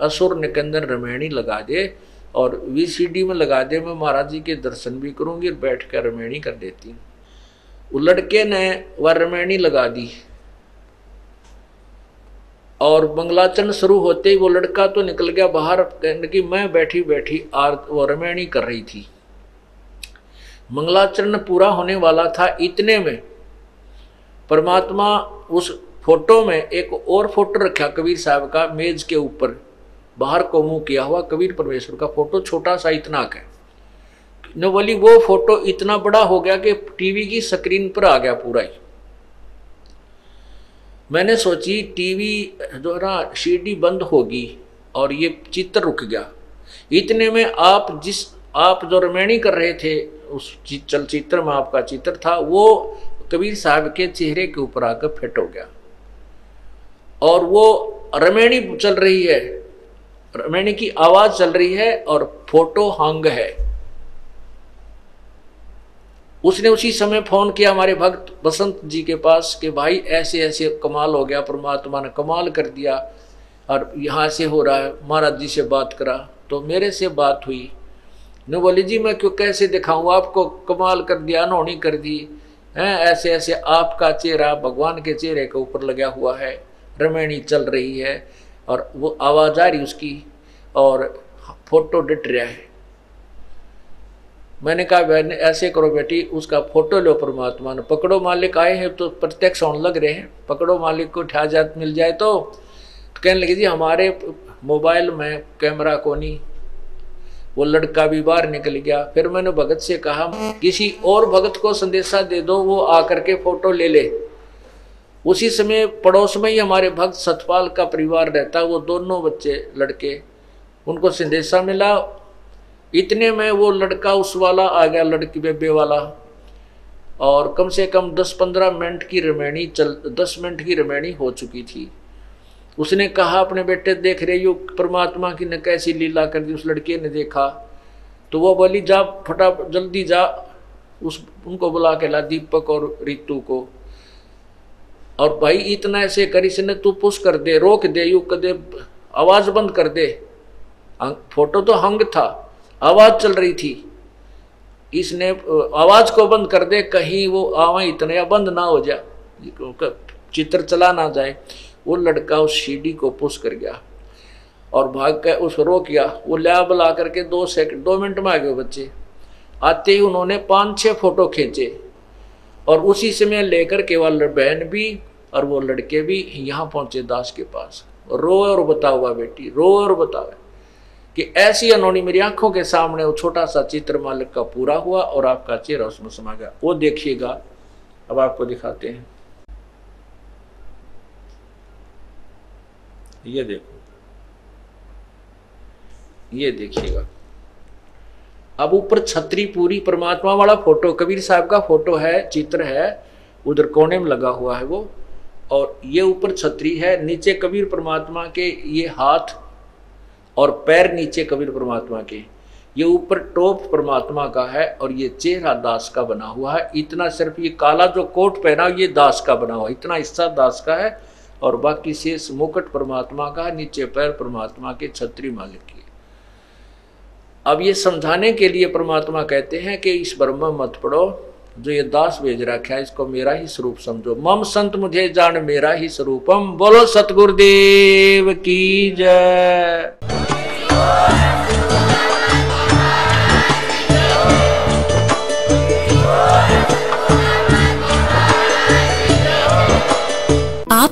असुर निकंदन रमैणी लगा दे और वीसीडी में लगा दे, मैं महाराज जी के दर्शन भी करूँगी और बैठ कर रमैणी कर देती हूँ। वो लड़के ने वह रमैणी लगा दी और मंगलाचरण शुरू होते ही वो लड़का तो निकल गया बाहर कहने की मैं बैठी बैठी आर, वो रमैणी कर रही थी। मंगलाचरण पूरा होने वाला था इतने में। परमात्मा उस फ़ोटो में एक और फ़ोटो रखा कबीर साहब का मेज के ऊपर। बाहर को मुँह किया हुआ कबीर परमेश्वर का फ़ोटो छोटा सा इतना का न बोली वो फ़ोटो इतना बड़ा हो गया कि टीवी की स्क्रीन पर आ गया पूरा ही। मैंने सोची टीवी जो है ना सीडी बंद होगी और ये चित्र रुक गया। इतने में आप जिस, आप जो रमैणी कर रहे थे उस चलचित्र में आपका चित्र था, वो कबीर साहब के चेहरे के ऊपर आकर फिट हो गया। और वो रमेणी चल रही है, रमेणी की आवाज़ चल रही है और फ़ोटो हंग है। उसने उसी समय फ़ोन किया हमारे भक्त बसंत जी के पास कि भाई ऐसे ऐसे कमाल हो गया, परमात्मा ने कमाल कर दिया और यहाँ से हो रहा है, महाराज जी से बात करा। तो मेरे से बात हुई। न बोले जी मैं क्यों कैसे दिखाऊँ? आपको कमाल कर दिया अनहोनी कर दी। हैं ऐसे ऐसे आपका चेहरा भगवान के चेहरे के ऊपर लगा हुआ है रमैणी चल रही है और वो आवाज़ आ रही उसकी और फ़ोटो डिट रहा है। मैंने कहा बहन ऐसे करो बेटी उसका फ़ोटो लो परमात्मा ने। पकड़ो मालिक आए हैं तो प्रत्यक्ष होने लग रहे हैं। पकड़ो मालिक को ठा मिल जाए तो, तो कहने लगे जी हमारे मोबाइल में कैमरा को नहीं वो लड़का भी बाहर निकल गया। फिर मैंने भगत से कहा, किसी और भगत को संदेशा दे दो, वो आकर के फ़ोटो ले ले। उसी समय पड़ोस में ही हमारे भक्त सतपाल का परिवार रहता, वो दोनों बच्चे लड़के, उनको संदेशा मिला। इतने में वो लड़का उस वाला आ गया, लड़की बेबे वाला। और कम से कम 10-15 मिनट की रमैनी चल 10 मिनट की रमैनी हो चुकी थी। उसने कहा, अपने बेटे, देख रहे हो, परमात्मा की ने कैसी लीला कर दी, उस लड़के ने देखा। तो वो बोली, जा, फटा, जल्दी जा। उस, उनको बुला के ला दीपक और रितु को। और, भाई, इतना ऐसे कर इसने तू पुश कर दे, रोक दे, यू कर दे आवाज़ बंद कर दे। फ़ोटो तो हंग था, आवाज़ चल रही थी। इसने, आवाज़ को बंद कर दे, कहीं वो आवा इतने या बंद ना हो जाए चित्र चला ना जाए। वो लड़का उस सीढ़ी को पुश कर गया और भाग कर उस रो किया। वो लिया बुला करके दो सेकंड दो मिनट में आ गए बच्चे। आते ही उन्होंने पाँच छह फ़ोटो खींचे और उसी समय लेकर के बहन भी और वो लड़के भी यहाँ पहुँचे दास के पास। रो और बताओ हुआ बेटी, रो और बताओ कि ऐसी अनोनी मेरी आँखों के सामने वो छोटा सा चित्र मालिक का पूरा हुआ और आपका चेहरा उसमें समा गया। वो देखिएगा, अब आपको दिखाते हैं। ये देखो। ये देखिएगा। अब ऊपर छतरी पूरी परमात्मा वाला फ़ोटो, कबीर साहब का फ़ोटो है, चित्र है, उधर कोने में लगा हुआ है वो, और ये ऊपर छतरी है, नीचे कबीर परमात्मा के ये हाथ और पैर नीचे कबीर परमात्मा के। ये ऊपर टोप परमात्मा का है और ये चेहरा दास का बना हुआ है। इतना सिर्फ़ ये काला जो कोट पहना, ये दास का बना हुआ इतना हिस्सा दास का है और बाकी शेष मुकुट परमात्मा का, नीचे पैर परमात्मा के छत्री मालिक की। अब ये समझाने के लिए परमात्मा कहते हैं कि इस ब्रह्म मत पढ़ो, जो ये दास भेज रखा है, इसको मेरा ही स्वरूप समझो। मम संत मुझे जान, मेरा ही स्वरूपम। बोलो सतगुरुदेव की जय।